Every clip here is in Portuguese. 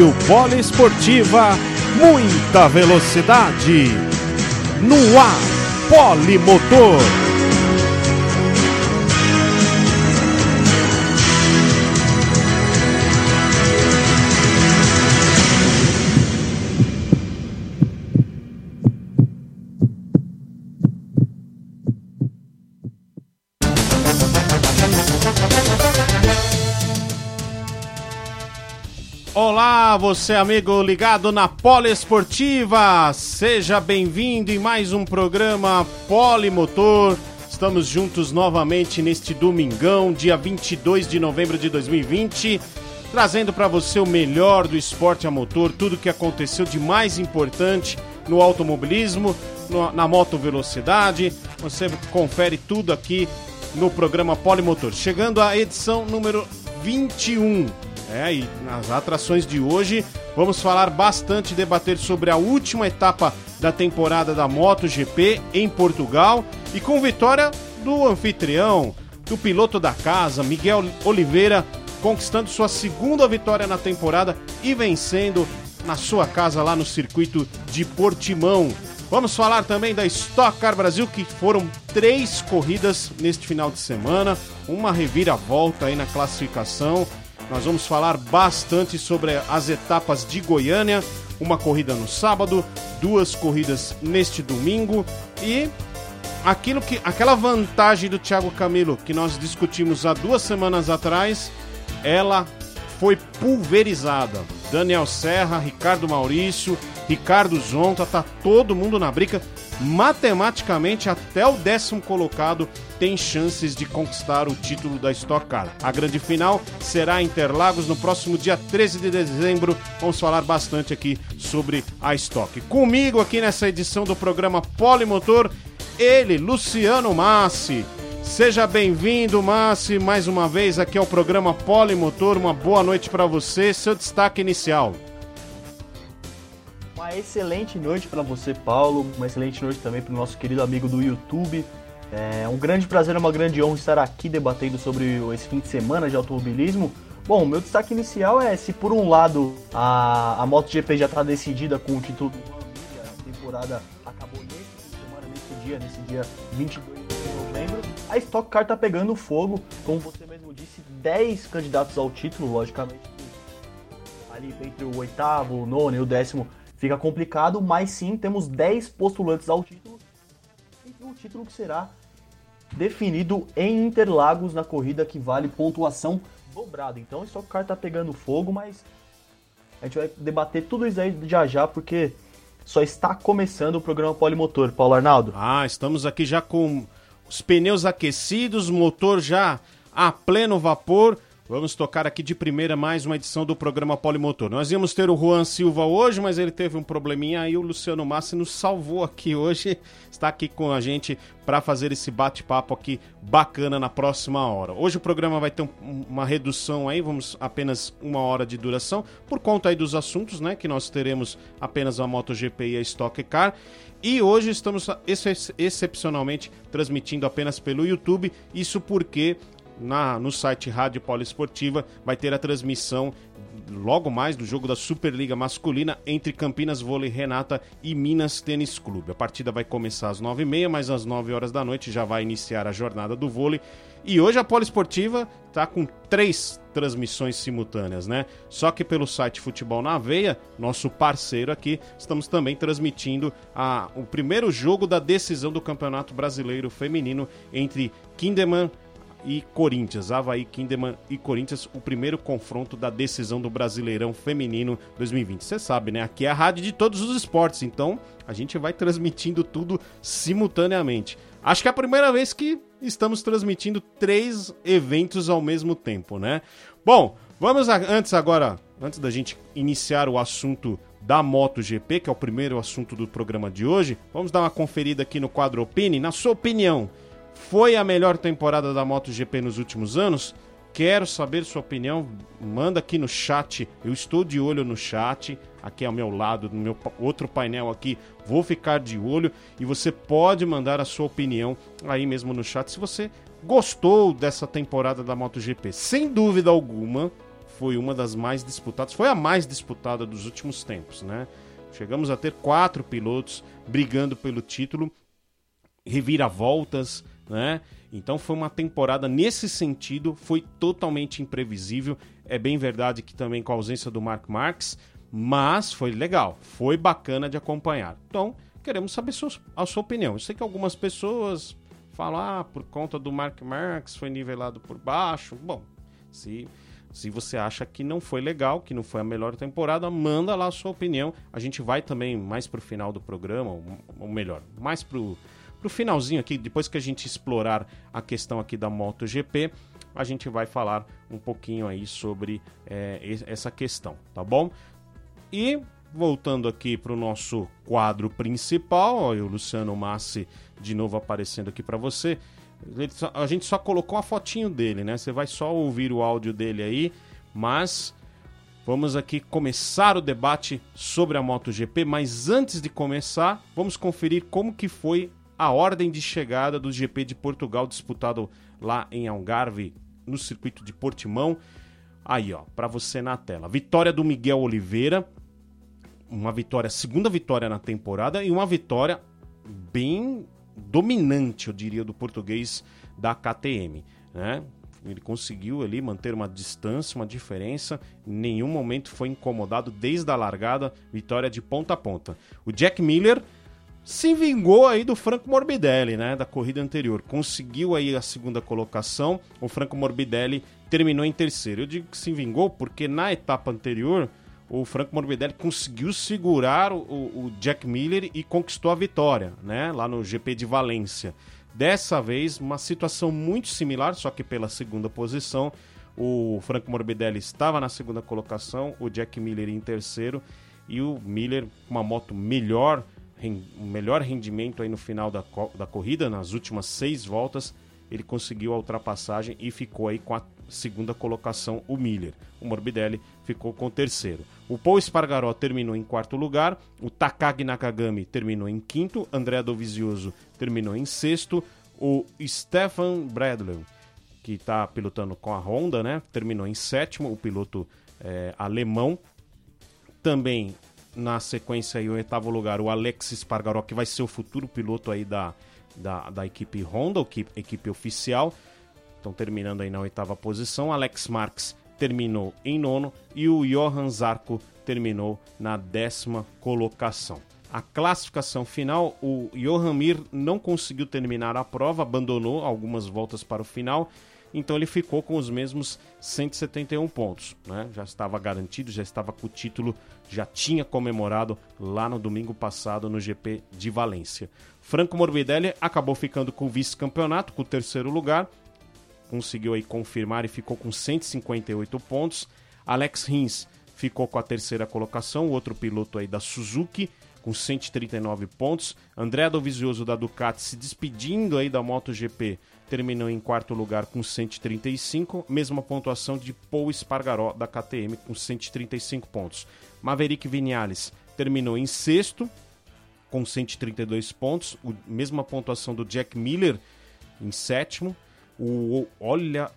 Rádio Poliesportiva, muita velocidade. No ar, Polimotor. Você amigo ligado na Poliesportiva, seja bem-vindo em mais um programa Polimotor. Estamos juntos novamente neste domingão, dia 22 de novembro de 2020, trazendo para você o melhor do esporte a motor, tudo que aconteceu de mais importante no automobilismo, na moto velocidade. Você confere tudo aqui no programa Polimotor. Chegando à edição número 21 é, e nas atrações de hoje vamos falar bastante, debater sobre a última etapa da temporada da MotoGP em Portugal e com vitória do anfitrião, do piloto da casa, Miguel Oliveira, conquistando sua segunda vitória na temporada e vencendo na sua casa lá no circuito de Portimão. Vamos falar também da Stock Car Brasil, que foram três corridas neste final de semana, uma reviravolta aí na classificação nós vamos falar bastante sobre as etapas de Goiânia, uma corrida no sábado, duas corridas neste domingo e aquilo que aquela vantagem do Thiago Camilo que nós discutimos há duas semanas atrás, ela foi pulverizada. Daniel Serra, Ricardo Maurício, Ricardo Zonta, tá todo mundo na briga matematicamente até o décimo colocado tem chances de conquistar o título da Stock Car. A grande final será em Interlagos no próximo dia 13 de dezembro. Vamos falar bastante aqui sobre a Stock. Comigo aqui nessa edição do programa Polimotor, ele, Luciano Massi. Seja bem-vindo, Massi, mais uma vez aqui ao programa Polimotor. Uma boa noite para você. Seu destaque inicial. Uma excelente noite para você, Paulo. Uma excelente noite também para o nosso querido amigo do YouTube. É um grande prazer, uma grande honra estar aqui debatendo sobre esse fim de semana de automobilismo. Bom, meu destaque inicial é se por um lado a, a MotoGP já está decidida com o título a temporada acabou nesse fim de semana, nesse dia, nesse dia 22 de novembro, a Stock Car está pegando fogo, como você mesmo disse, 10 candidatos ao título, logicamente ali entre o oitavo, o nono e o décimo fica complicado, mas sim temos 10 postulantes ao título. E um título que será definido em Interlagos na corrida que vale pontuação dobrada. Então, isso o cara tá pegando fogo, mas a gente vai debater tudo isso aí já já, porque só está começando o programa Polimotor. Paulo Arnaldo. Ah, estamos aqui já com os pneus aquecidos, motor já a pleno vapor. Vamos tocar aqui de primeira mais uma edição do programa Polimotor. Nós íamos ter o Juan Silva hoje, mas ele teve um probleminha aí. O Luciano Massi nos salvou aqui hoje. Está aqui com a gente para fazer esse bate-papo aqui bacana na próxima hora. Hoje o programa vai ter um, uma redução aí, vamos apenas uma hora de duração, por conta aí dos assuntos, né? Que nós teremos apenas a MotoGP e a Stock Car. E hoje estamos ex excepcionalmente transmitindo apenas pelo YouTube. Isso porque na, no site Rádio Poliesportiva vai ter a transmissão logo mais do jogo da Superliga Masculina entre Campinas Vôlei Renata e Minas Tênis Clube. A partida vai começar às 9h30, mas às 9 horas da noite já vai iniciar a jornada do vôlei. E hoje a Poliesportiva está com três transmissões simultâneas, né? Só que pelo site Futebol na Veia, nosso parceiro aqui, estamos também transmitindo a, o primeiro jogo da decisão do Campeonato Brasileiro Feminino entre Kinderman e Corinthians. Havaí, Kinderman e Corinthians, o primeiro confronto da decisão do Brasileirão Feminino 2020. Você sabe, né? Aqui é a rádio de todos os esportes, então a gente vai transmitindo tudo simultaneamente. Acho que é a primeira vez que estamos transmitindo três eventos ao mesmo tempo, né? Bom, vamos a, antes agora, antes da gente iniciar o assunto da MotoGP, que é o primeiro assunto do programa de hoje, vamos dar uma conferida aqui no quadro Opine. Na sua opinião, foi a melhor temporada da MotoGP nos últimos anos? Quero saber sua opinião. Manda aqui no chat. Eu estou de olho no chat. Aqui ao meu lado, no meu outro painel aqui, vou ficar de olho e você pode mandar a sua opinião aí mesmo no chat se você gostou dessa temporada da MotoGP. Sem dúvida alguma, foi uma das mais disputadas, foi a mais disputada dos últimos tempos, né? Chegamos a ter quatro pilotos brigando pelo título, reviravoltas, né? Então foi uma temporada nesse sentido, foi totalmente imprevisível. É bem verdade que também com a ausência do Mark Marques, mas foi legal, foi bacana de acompanhar. Então, queremos saber a sua opinião. Eu sei que algumas pessoas falam, ah, por conta do Mark Marques foi nivelado por baixo. Bom, se se você acha que não foi legal, que não foi a melhor temporada, manda lá a sua opinião. A gente vai também mais pro final do programa, ou melhor, mais pro pro finalzinho aqui, depois que a gente explorar a questão aqui da MotoGP, a gente vai falar um pouquinho aí sobre é, essa questão, tá bom? E voltando aqui para o nosso quadro principal, ó, o Luciano Massi de novo aparecendo aqui para você. a gente só colocou a fotinho dele, né? Você vai só ouvir o áudio dele aí, mas vamos aqui começar o debate sobre a MotoGP, mas antes de começar, vamos conferir como que foi a ordem de chegada do GP de Portugal disputado lá em Algarve, no circuito de Portimão. Aí, ó, para você na tela. Vitória do Miguel Oliveira, uma vitória, segunda vitória na temporada e uma vitória bem dominante, eu diria, do português da KTM, né? Ele conseguiu ali manter uma distância, uma diferença, em nenhum momento foi incomodado desde a largada, vitória de ponta a ponta. O Jack Miller se vingou aí do Franco Morbidelli, né, da corrida anterior. Conseguiu aí a segunda colocação, o Franco Morbidelli terminou em terceiro. Eu digo que se vingou porque na etapa anterior o Franco Morbidelli conseguiu segurar o, o, Jack Miller e conquistou a vitória, né, lá no GP de Valência. Dessa vez, uma situação muito similar, só que pela segunda posição. O Franco Morbidelli estava na segunda colocação, o Jack Miller em terceiro e o Miller com uma moto melhor melhor rendimento aí no final da, da corrida, nas últimas seis voltas, ele conseguiu a ultrapassagem e ficou aí com a segunda colocação, o Miller. O Morbidelli ficou com o terceiro. O Paul Espargaró terminou em quarto lugar, o Takagi Nakagami terminou em quinto, André Dovizioso terminou em sexto, o Stefan Bradley, que está pilotando com a Honda, né, terminou em sétimo, o piloto é, alemão. Também na sequência aí, o oitavo lugar, o Alexis Pargaró, que vai ser o futuro piloto aí da, da, da equipe Honda, equipe, oficial. Estão terminando aí na oitava posição. Alex Marques terminou em nono e o Johan Zarco terminou na décima colocação. A classificação final, o Johan Mir não conseguiu terminar a prova, abandonou algumas voltas para o final então ele ficou com os mesmos 171 pontos. Né? Já estava garantido, já estava com o título, já tinha comemorado lá no domingo passado no GP de Valência. Franco Morbidelli acabou ficando com o vice-campeonato, com o terceiro lugar, conseguiu aí confirmar e ficou com 158 pontos. Alex Rins ficou com a terceira colocação, o outro piloto aí da Suzuki, com 139 pontos. André Dovizioso da Ducati se despedindo aí da MotoGP terminou em quarto lugar com 135, mesma pontuação de Paul Espargaró da KTM com 135 pontos. Maverick Vinales terminou em sexto com 132 pontos, o, mesma pontuação do Jack Miller em sétimo. O, olha,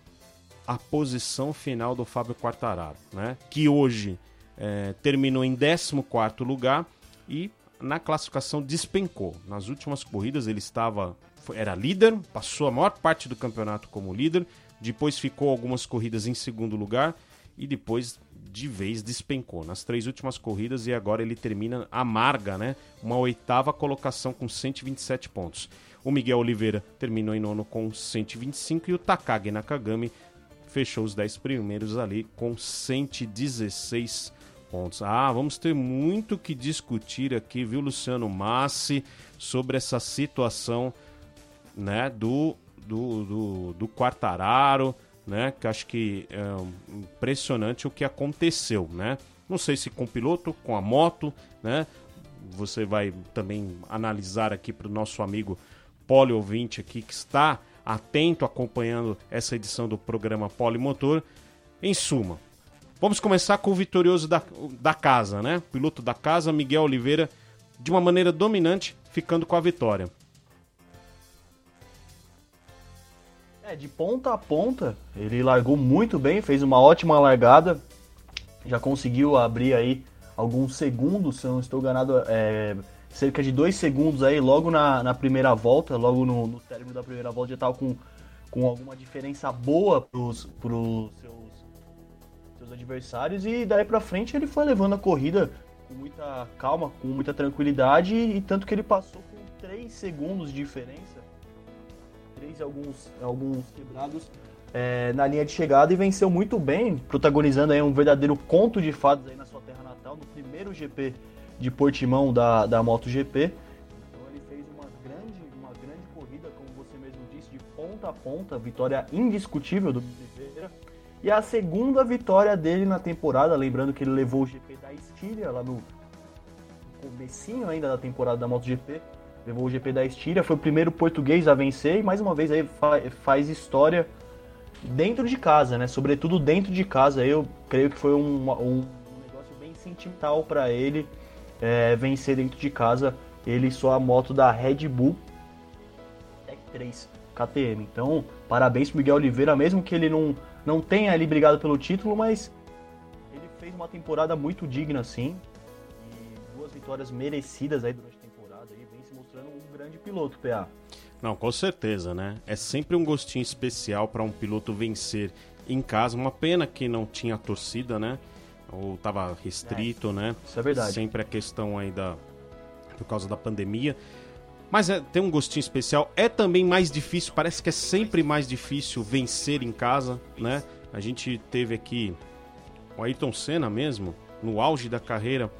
a posição final do Fábio Quartararo, né? Que hoje é, terminou em 14 lugar e na classificação despencou. Nas últimas corridas ele estava era líder, passou a maior parte do campeonato como líder, depois ficou algumas corridas em segundo lugar e depois de vez despencou nas três últimas corridas e agora ele termina amarga, né? Uma oitava colocação com 127 pontos. O Miguel Oliveira terminou em nono com 125 e o Takagi Nakagami fechou os 10 primeiros ali com 116 pontos. Ah, vamos ter muito que discutir aqui, viu, Luciano Massi, sobre essa situação né, do, do, do, do Quartararo, né, que acho que é impressionante o que aconteceu, né? Não sei se com o piloto, com a moto, né? Você vai também analisar aqui para o nosso amigo Poli ouvinte aqui que está atento acompanhando essa edição do programa Polimotor. Em suma, vamos começar com o vitorioso da, da casa, né? piloto da casa, Miguel Oliveira, de uma maneira dominante, ficando com a vitória. É, de ponta a ponta, ele largou muito bem, fez uma ótima largada, já conseguiu abrir aí alguns segundos, se eu não estou enganado, é, cerca de dois segundos aí, logo na, na primeira volta, logo no, no término da primeira volta, já estava com, com alguma diferença boa para os seus, seus adversários. E daí para frente ele foi levando a corrida com muita calma, com muita tranquilidade, e tanto que ele passou com três segundos de diferença, três alguns, alguns quebrados. É, na linha de chegada e venceu muito bem, protagonizando aí um verdadeiro conto de fadas aí na sua terra natal, no primeiro GP de Portimão da, da MotoGP. Então ele fez uma grande, uma grande corrida, como você mesmo disse, de ponta a ponta, vitória indiscutível do Oliveira. E a segunda vitória dele na temporada, lembrando que ele levou o GP da Estíria lá no comecinho ainda da temporada da MotoGP, levou o GP da Estíria, foi o primeiro português a vencer e mais uma vez aí faz história dentro de casa, né? Sobretudo dentro de casa, eu creio que foi um, um negócio bem sentimental para ele é, vencer dentro de casa ele só a moto da Red Bull Tech 3 KTM. Então, parabéns pro Miguel Oliveira, mesmo que ele não, não tenha ali brigado pelo título, mas ele fez uma temporada muito digna, sim. E duas vitórias merecidas aí durante a temporada. Grande piloto, PA. Não, com certeza, né? É sempre um gostinho especial para um piloto vencer em casa. Uma pena que não tinha torcida, né? ou estava restrito, é, né? Isso é verdade. Sempre a questão aí da por causa da pandemia. Mas é, tem um gostinho especial. É também mais difícil, parece que é sempre mais difícil vencer em casa, né? A gente teve aqui o Ayrton Senna mesmo, no auge da carreira,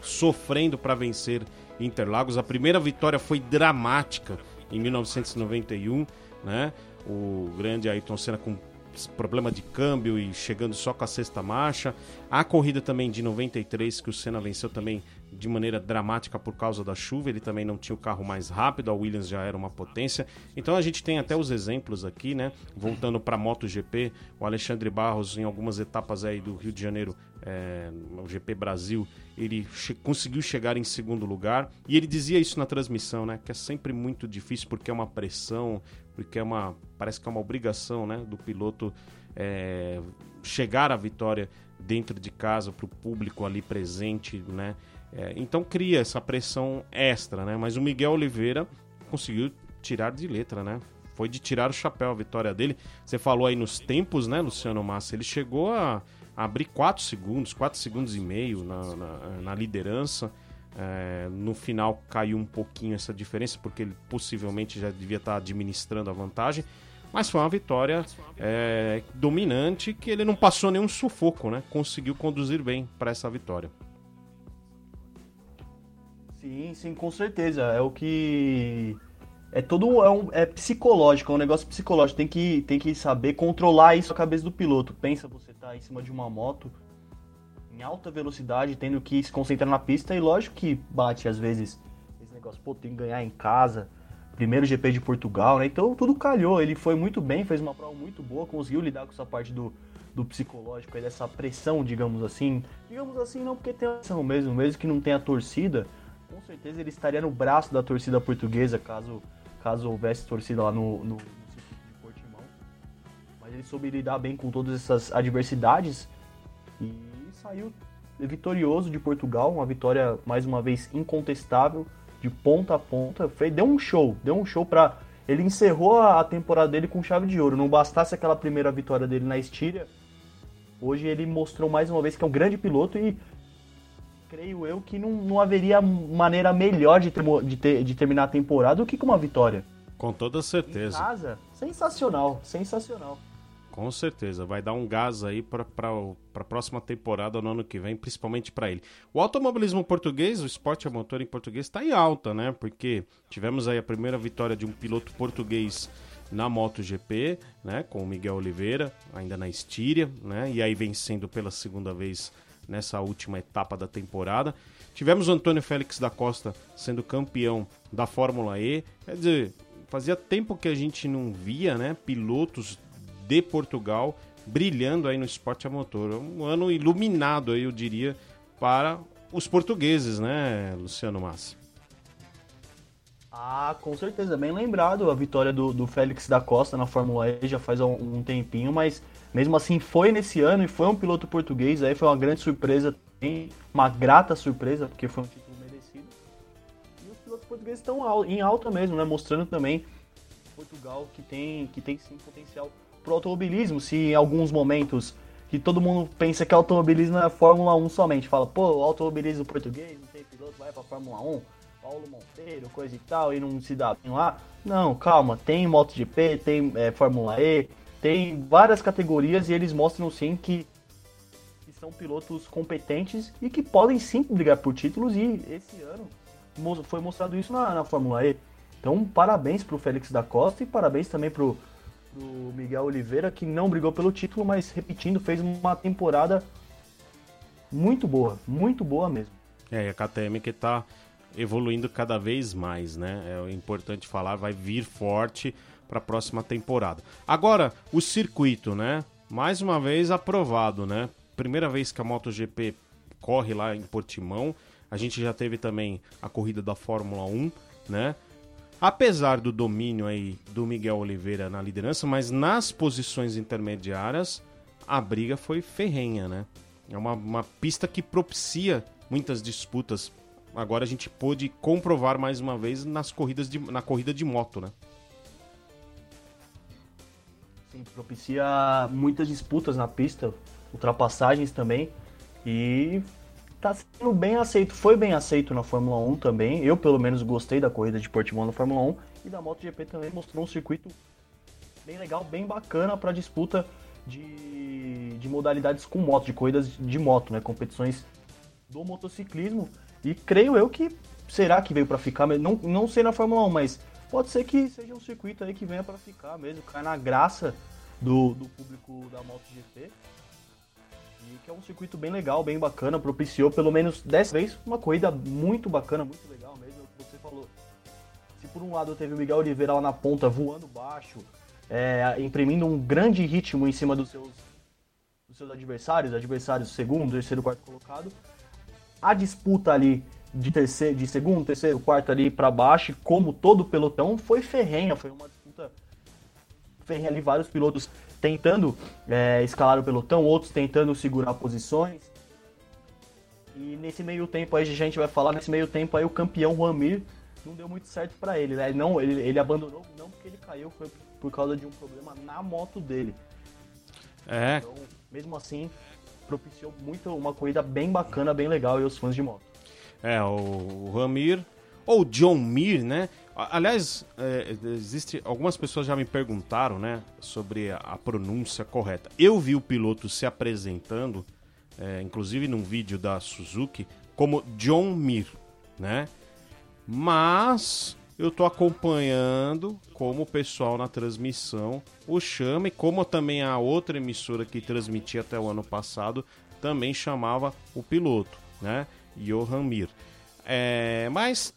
sofrendo para vencer Interlagos. A primeira vitória foi dramática em 1991, né? O grande Ayrton Senna com problema de câmbio e chegando só com a sexta marcha. A corrida também de 93, que o Senna venceu também de maneira dramática por causa da chuva, ele também não tinha o carro mais rápido, a Williams já era uma potência. Então a gente tem até os exemplos aqui, né? Voltando para MotoGP, o Alexandre Barros em algumas etapas aí do Rio de Janeiro, é, o GP Brasil, ele che conseguiu chegar em segundo lugar e ele dizia isso na transmissão, né? Que é sempre muito difícil porque é uma pressão, porque é uma parece que é uma obrigação, né? Do piloto é, chegar à vitória dentro de casa para o público ali presente, né? É, então cria essa pressão extra, né? Mas o Miguel Oliveira conseguiu tirar de letra, né? Foi de tirar o chapéu a vitória dele. Você falou aí nos tempos, né, Luciano Massa? Ele chegou a, abrir 4 segundos, 4 segundos e meio na, na, na liderança. É, no final caiu um pouquinho essa diferença, porque ele possivelmente já devia estar administrando a vantagem. Mas foi uma vitória é, dominante que ele não passou nenhum sufoco, né? Conseguiu conduzir bem para essa vitória. Sim, sim, com certeza. É o que. É todo. É, um, é psicológico, é um negócio psicológico. Tem que, tem que saber controlar isso na cabeça do piloto. Pensa, você tá em cima de uma moto em alta velocidade, tendo que se concentrar na pista, e lógico que bate às vezes esse negócio, pô, tem que ganhar em casa. Primeiro GP de Portugal, né? Então tudo calhou. Ele foi muito bem, fez uma prova muito boa, conseguiu lidar com essa parte do, do psicológico, dessa pressão, digamos assim. Digamos assim, não porque tem pressão mesmo, mesmo que não tenha torcida com certeza ele estaria no braço da torcida portuguesa caso, caso houvesse torcida lá no, no, ele soube lidar bem com todas essas adversidades e saiu vitorioso de Portugal, uma vitória mais uma vez incontestável, de ponta a ponta. Foi, deu um show, deu um show para ele encerrou a temporada dele com chave de ouro. Não bastasse aquela primeira vitória dele na Estíria, hoje ele mostrou mais uma vez que é um grande piloto e creio eu que não, não haveria maneira melhor de, ter, de, ter, de terminar a temporada do que com uma vitória. Com toda certeza. Em casa, sensacional, sensacional. Com certeza, vai dar um gás aí para a próxima temporada no ano que vem, principalmente para ele. O automobilismo português, o esporte a motor em português, está em alta, né? Porque tivemos aí a primeira vitória de um piloto português na MotoGP, né? Com o Miguel Oliveira, ainda na Estíria, né? E aí vencendo pela segunda vez nessa última etapa da temporada. Tivemos o Antônio Félix da Costa sendo campeão da Fórmula E. Quer dizer, fazia tempo que a gente não via, né? Pilotos de Portugal brilhando aí no esporte a motor. Um ano iluminado aí, eu diria, para os portugueses, né, Luciano Massa? Ah, com certeza, bem lembrado a vitória do, do Félix da Costa na Fórmula E já faz um, um, tempinho, mas mesmo assim foi nesse ano e foi um piloto português, aí foi uma grande surpresa, uma grata surpresa, porque foi um título merecido. E os pilotos portugueses estão em alta mesmo, né, mostrando também Portugal que tem, que tem sim potencial pro automobilismo, se em alguns momentos que todo mundo pensa que automobilismo é Fórmula 1 somente, fala, pô, automobilismo português, não tem piloto, vai pra Fórmula 1, Paulo Monteiro, coisa e tal, e não se dá bem lá. Não, calma, tem MotoGP, tem é, Fórmula E, tem várias categorias e eles mostram sim que, que são pilotos competentes e que podem sim brigar por títulos e esse ano foi mostrado isso na, na Fórmula E. Então, parabéns pro Félix da Costa e parabéns também pro do Miguel Oliveira, que não brigou pelo título, mas repetindo, fez uma temporada muito boa, muito boa mesmo. É, e a KTM que está evoluindo cada vez mais, né? É importante falar, vai vir forte para a próxima temporada. Agora, o circuito, né? Mais uma vez aprovado, né? Primeira vez que a MotoGP corre lá em Portimão. A gente já teve também a corrida da Fórmula 1, né? Apesar do domínio aí do Miguel Oliveira na liderança, mas nas posições intermediárias a briga foi ferrenha, né? É uma, uma pista que propicia muitas disputas. Agora a gente pôde comprovar mais uma vez nas corridas de, na corrida de moto, né? Sim, propicia muitas disputas na pista, ultrapassagens também. E tá sendo bem aceito, foi bem aceito na Fórmula 1 também. Eu, pelo menos, gostei da corrida de Portimão na Fórmula 1 e da MotoGP também mostrou um circuito bem legal, bem bacana para disputa de, de modalidades com moto, de corridas de moto, né? Competições do motociclismo. E creio eu que será que veio para ficar, não, não sei na Fórmula 1, mas pode ser que seja um circuito aí que venha para ficar mesmo, cai na graça do, do público da MotoGP que é um circuito bem legal, bem bacana, propiciou pelo menos dessa vez uma corrida muito bacana, muito legal mesmo, você falou. Se por um lado teve o Miguel Oliveira lá na ponta voando baixo, é, imprimindo um grande ritmo em cima dos seus, dos seus adversários, adversários segundo, terceiro, quarto colocado, a disputa ali de, terceiro, de segundo, terceiro, quarto ali para baixo, como todo pelotão, foi ferrenha, foi uma disputa ferrenha ali, vários pilotos tentando é, escalar o pelotão, outros tentando segurar posições. E nesse meio tempo aí, a gente vai falar, nesse meio tempo aí o campeão Juan não deu muito certo para ele, né? Não, ele, ele abandonou, não porque ele caiu, foi por causa de um problema na moto dele. É. Então, mesmo assim, propiciou muito uma corrida bem bacana, bem legal e os fãs de moto. É, o Ramir, ou John Mir, né? Aliás, é, existe algumas pessoas já me perguntaram, né, sobre a, pronúncia correta. Eu vi o piloto se apresentando, é, inclusive num vídeo da Suzuki, como John Mir, né? Mas eu tô acompanhando como o pessoal na transmissão o chama e como também a outra emissora que transmitia até o ano passado também chamava o piloto, né? Johan Mir. É, mas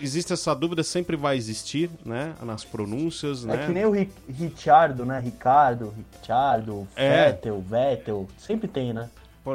existe essa dúvida, sempre vai existir, né? Nas pronúncias, é né? É que nem o Richardo, né? Ricardo, Richardo, é. Vettel, Vettel, sempre tem, né?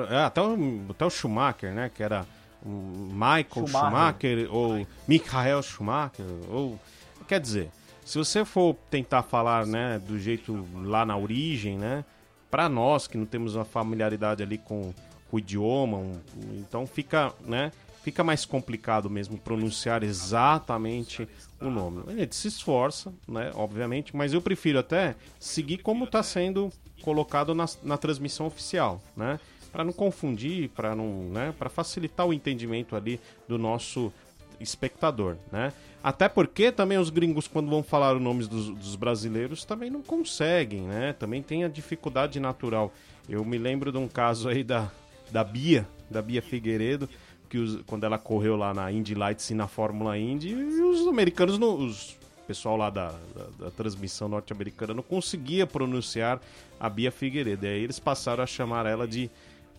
É, até, o, até o Schumacher, né? Que era Michael Schumacher, Schumacher ou Michael Schumacher, ou... Quer dizer, se você for tentar falar, né, do jeito lá na origem, né, para nós que não temos uma familiaridade ali com, com o idioma, um, então fica, né, fica mais complicado mesmo pronunciar exatamente o nome. Gente se esforça, né, obviamente, mas eu prefiro até seguir como está sendo colocado na, na transmissão oficial, né? Para não confundir, para não, né, para facilitar o entendimento ali do nosso espectador, né? Até porque também os gringos, quando vão falar os nomes dos, dos, brasileiros, também não conseguem, né? Também tem a dificuldade natural. Eu me lembro de um caso aí da, da Bia, da Bia Figueiredo, que os, quando ela correu lá na Indy Lights e na Fórmula Indy, e os americanos, não, os pessoal lá da, da, da transmissão norte-americana não conseguia pronunciar a Bia Figueiredo. E aí eles passaram a chamar ela de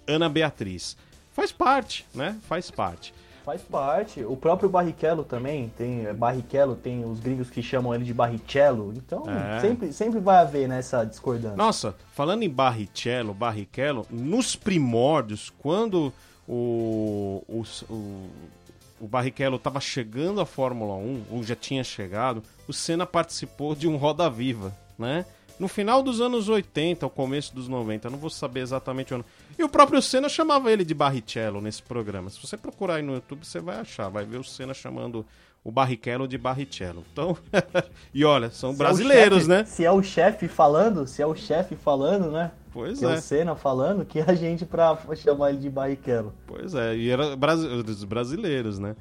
Ana Beatriz. Faz parte, né? Faz parte. Faz parte. O próprio Barrichello também tem. Barrichello tem os gringos que chamam ele de Barrichello. Então é. sempre, sempre vai haver nessa discordância. Nossa, falando em Barrichello, Barrichello, nos primórdios, quando o, o, o, Barrichello estava chegando à Fórmula 1, ou já tinha chegado, o Senna participou de um Roda Viva, né? no final dos anos 80, ao começo dos 90, não vou saber exatamente o ano. E o próprio Senna chamava ele de Barrichello nesse programa. Se você procurar aí no YouTube, você vai achar, vai ver o Senna chamando o Barrichello de Barrichello. Então, e olha, são se brasileiros, é né? Se é o chefe falando, se é o chefe falando, né? Pois que é. é o Senna falando, que a gente pra chamar ele de Barrichello. Pois é, e era brasileiros, né?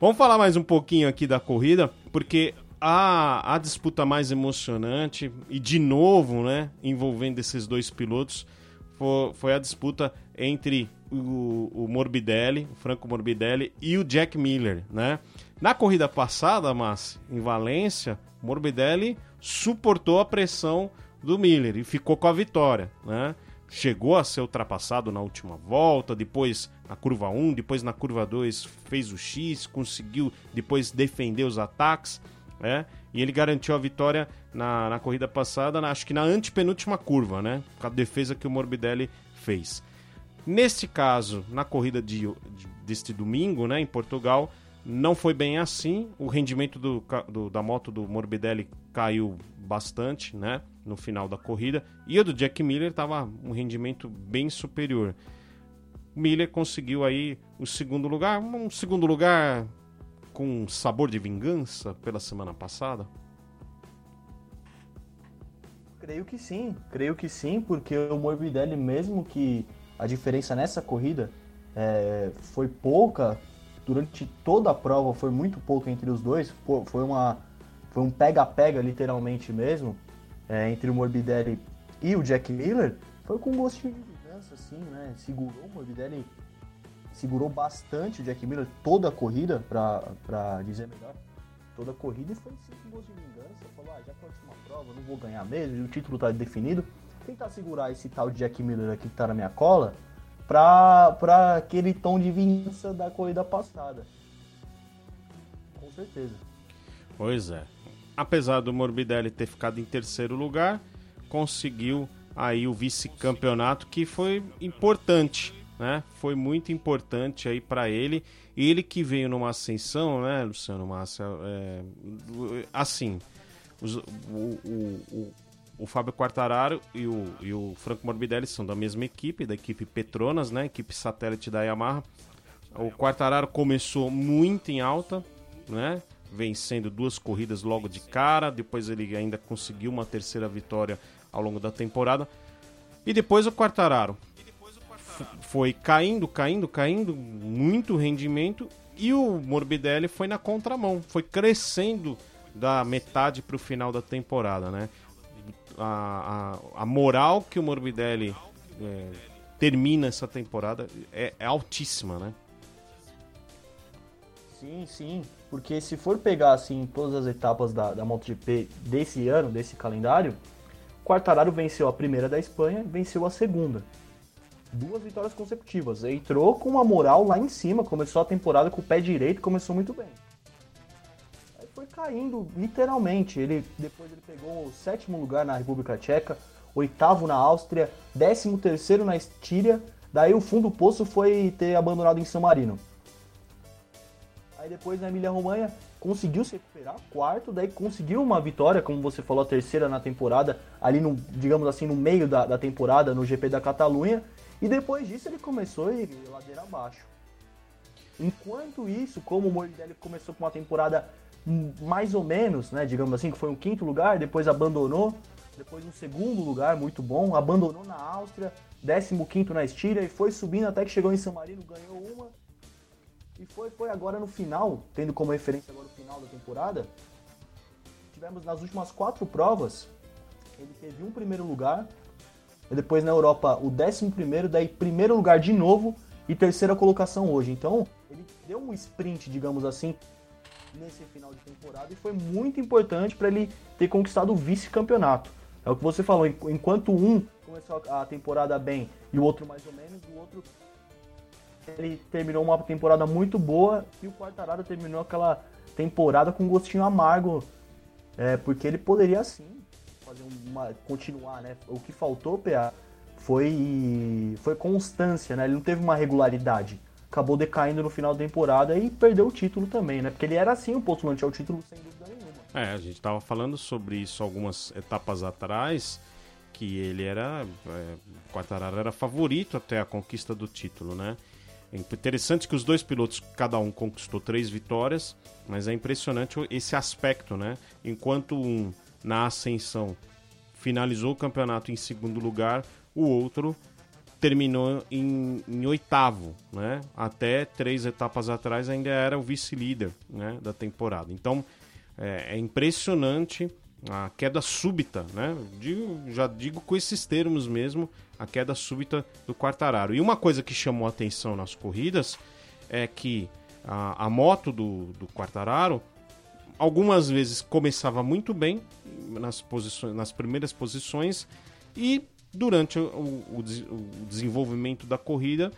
Vamos falar mais um pouquinho aqui da corrida, porque a, a disputa mais emocionante, e de novo, né, envolvendo esses dois pilotos, foi, foi a disputa entre o, o, Morbidelli, o Franco Morbidelli, e o Jack Miller, né? Na corrida passada, mas em Valência, Morbidelli suportou a pressão do Miller e ficou com a vitória, né? Chegou a ser ultrapassado na última volta, depois na curva 1, depois na curva 2 fez o X, conseguiu depois defender os ataques né? E ele garantiu a vitória na, na corrida passada, na, acho que na antepenúltima curva, né? Com a defesa que o Morbidelli fez. Neste caso, na corrida de, de, deste domingo, né, em Portugal, não foi bem assim. O rendimento do, do, da moto do Morbidelli caiu bastante, né, no final da corrida. E o do Jack Miller estava um rendimento bem superior. Miller conseguiu aí o segundo lugar, um segundo lugar com sabor de vingança pela semana passada? Creio que sim, creio que sim, porque o Morbidelli, mesmo que a diferença nessa corrida é, foi pouca, durante toda a prova foi muito pouca entre os dois, foi, uma, foi um pega-pega literalmente mesmo, é, entre o Morbidelli e o Jack Miller, foi com gosto de vingança, assim, né? Segurou o Morbidelli segurou bastante o Jack Miller toda a corrida, para dizer melhor. Toda a corrida e foi sem gosto de vingança. Falou, ah, já que a última prova, não vou ganhar mesmo, o título tá definido. Tentar segurar esse tal de Jack Miller aqui que tá na minha cola pra aquele tom de vingança da corrida passada. Com certeza. Pois é. Apesar do Morbidelli ter ficado em terceiro lugar, conseguiu aí o vice-campeonato que foi importante né? Foi muito importante aí para ele. Ele que veio numa ascensão, né, Luciano Massa? É, assim, o, o, o, Fábio Quartararo e o, e o Franco Morbidelli são da mesma equipe, da equipe Petronas, né? Equipe satélite da Yamaha. O Quartararo começou muito em alta, né? Vencendo duas corridas logo de cara. Depois ele ainda conseguiu uma terceira vitória ao longo da temporada. E depois o Quartararo foi caindo, caindo, caindo, muito rendimento e o Morbidelli foi na contramão, foi crescendo da metade para o final da temporada, né? A, a, a moral que o Morbidelli é, termina essa temporada é, é, altíssima, né? Sim, sim, porque se for pegar assim todas as etapas da, da MotoGP desse ano, desse calendário, Quartararo venceu a primeira da Espanha, venceu a segunda duas vitórias consecutivas. Entrou com uma moral lá em cima, começou a temporada com o pé direito, começou muito bem. Caindo, literalmente. Ele depois ele pegou o sétimo lugar na República Tcheca, oitavo na Áustria, décimo terceiro na Estíria. Daí o fundo do poço foi ter abandonado em São Marino. Aí depois na Emília-Romanha conseguiu se recuperar, quarto, daí conseguiu uma vitória, como você falou, a terceira na temporada, ali no, digamos assim, no meio da, da temporada, no GP da Catalunha, e depois disso ele começou a ir ladeira abaixo. Enquanto isso, como o Morbidelli começou com uma temporada mais ou menos, né, digamos assim, que foi um quinto lugar, depois abandonou, depois um segundo lugar muito bom, abandonou na Áustria, décimo quinto na Estíria e foi subindo até que chegou em San Marino, ganhou uma, e foi, foi agora no final, tendo como referência agora o final da temporada, tivemos nas últimas quatro provas, ele teve um primeiro lugar, depois na Europa o décimo primeiro, daí primeiro lugar de novo e terceira colocação hoje. Então ele deu um sprint, digamos assim, nesse final de temporada e foi muito importante para ele ter conquistado o vice-campeonato. É o que você falou, enquanto um começou a temporada bem e o outro mais ou menos, o outro ele terminou uma temporada muito boa e o Quartararo terminou aquela temporada com um gostinho amargo, é, porque ele poderia sim fazer uma continuar, né? O que faltou, PA, foi foi constância, né? Ele não teve uma regularidade. Acabou decaindo no final da temporada e perdeu o título também, né? Porque ele era assim um postulante ao título sem dúvida nenhuma. É, a gente estava falando sobre isso algumas etapas atrás, que ele era é, o Quartararo era favorito até a conquista do título, né? É interessante que os dois pilotos, cada um conquistou três vitórias, mas é impressionante esse aspecto, né? Enquanto um na ascensão finalizou o campeonato em segundo lugar, o outro terminou em, em oitavo, né? Até três etapas atrás ainda era o vice-líder né? da temporada. Então é, é impressionante a queda súbita, né? Digo, já digo com esses termos mesmo, a queda súbita do Quartararo. E uma coisa que chamou atenção nas corridas é que a, a moto do, do Quartararo algumas vezes começava muito bem nas, posições, nas primeiras posições e durante o, o, o desenvolvimento da corrida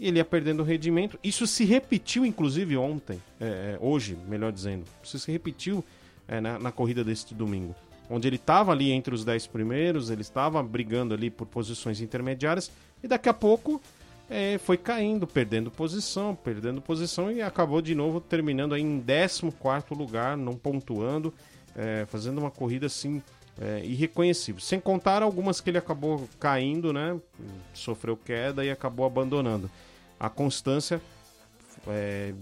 ele ia perdendo rendimento. Isso se repetiu, inclusive, ontem, é, é hoje, melhor dizendo. Isso se repetiu é, na, na, corrida deste domingo. Onde ele estava ali entre os 10 primeiros, ele estava brigando ali por posições intermediárias, e daqui a pouco é, foi caindo, perdendo posição, perdendo posição, e acabou de novo terminando em 14 lugar, não pontuando, é, fazendo uma corrida assim é, irreconhecível. Sem contar algumas que ele acabou caindo, né? Sofreu queda e acabou abandonando. A constância é,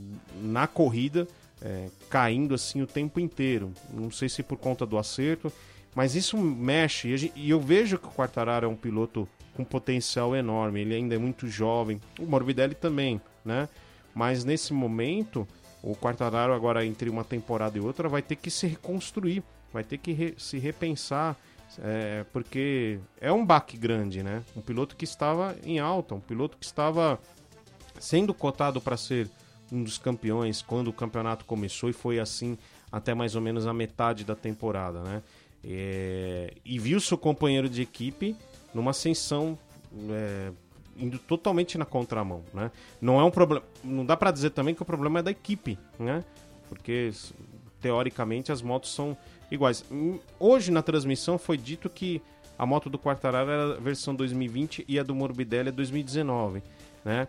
na corrida é, caindo assim o tempo inteiro. Não sei se por conta do acerto, mas isso mexe. E eu vejo que o Quartararo é um piloto com potencial enorme. Ele ainda é muito jovem. O Morbidelli também, né? Mas nesse momento, o Quartararo agora entre uma temporada e outra vai ter que se reconstruir, vai ter que re se repensar. É, porque é um baque grande, né? Um piloto que estava em alta, um piloto que estava sendo cotado para ser um dos campeões quando o campeonato começou e foi assim até mais ou menos a metade da temporada, né? É, e viu seu companheiro de equipe numa ascensão é, indo totalmente na contramão, né? Não é um problema, não dá para dizer também que o problema é da equipe, né? Porque teoricamente as motos são iguais. Hum, hoje na transmissão foi dito que a moto do Quartararo era versão 2020 e a do Morbidelli é 2019, né?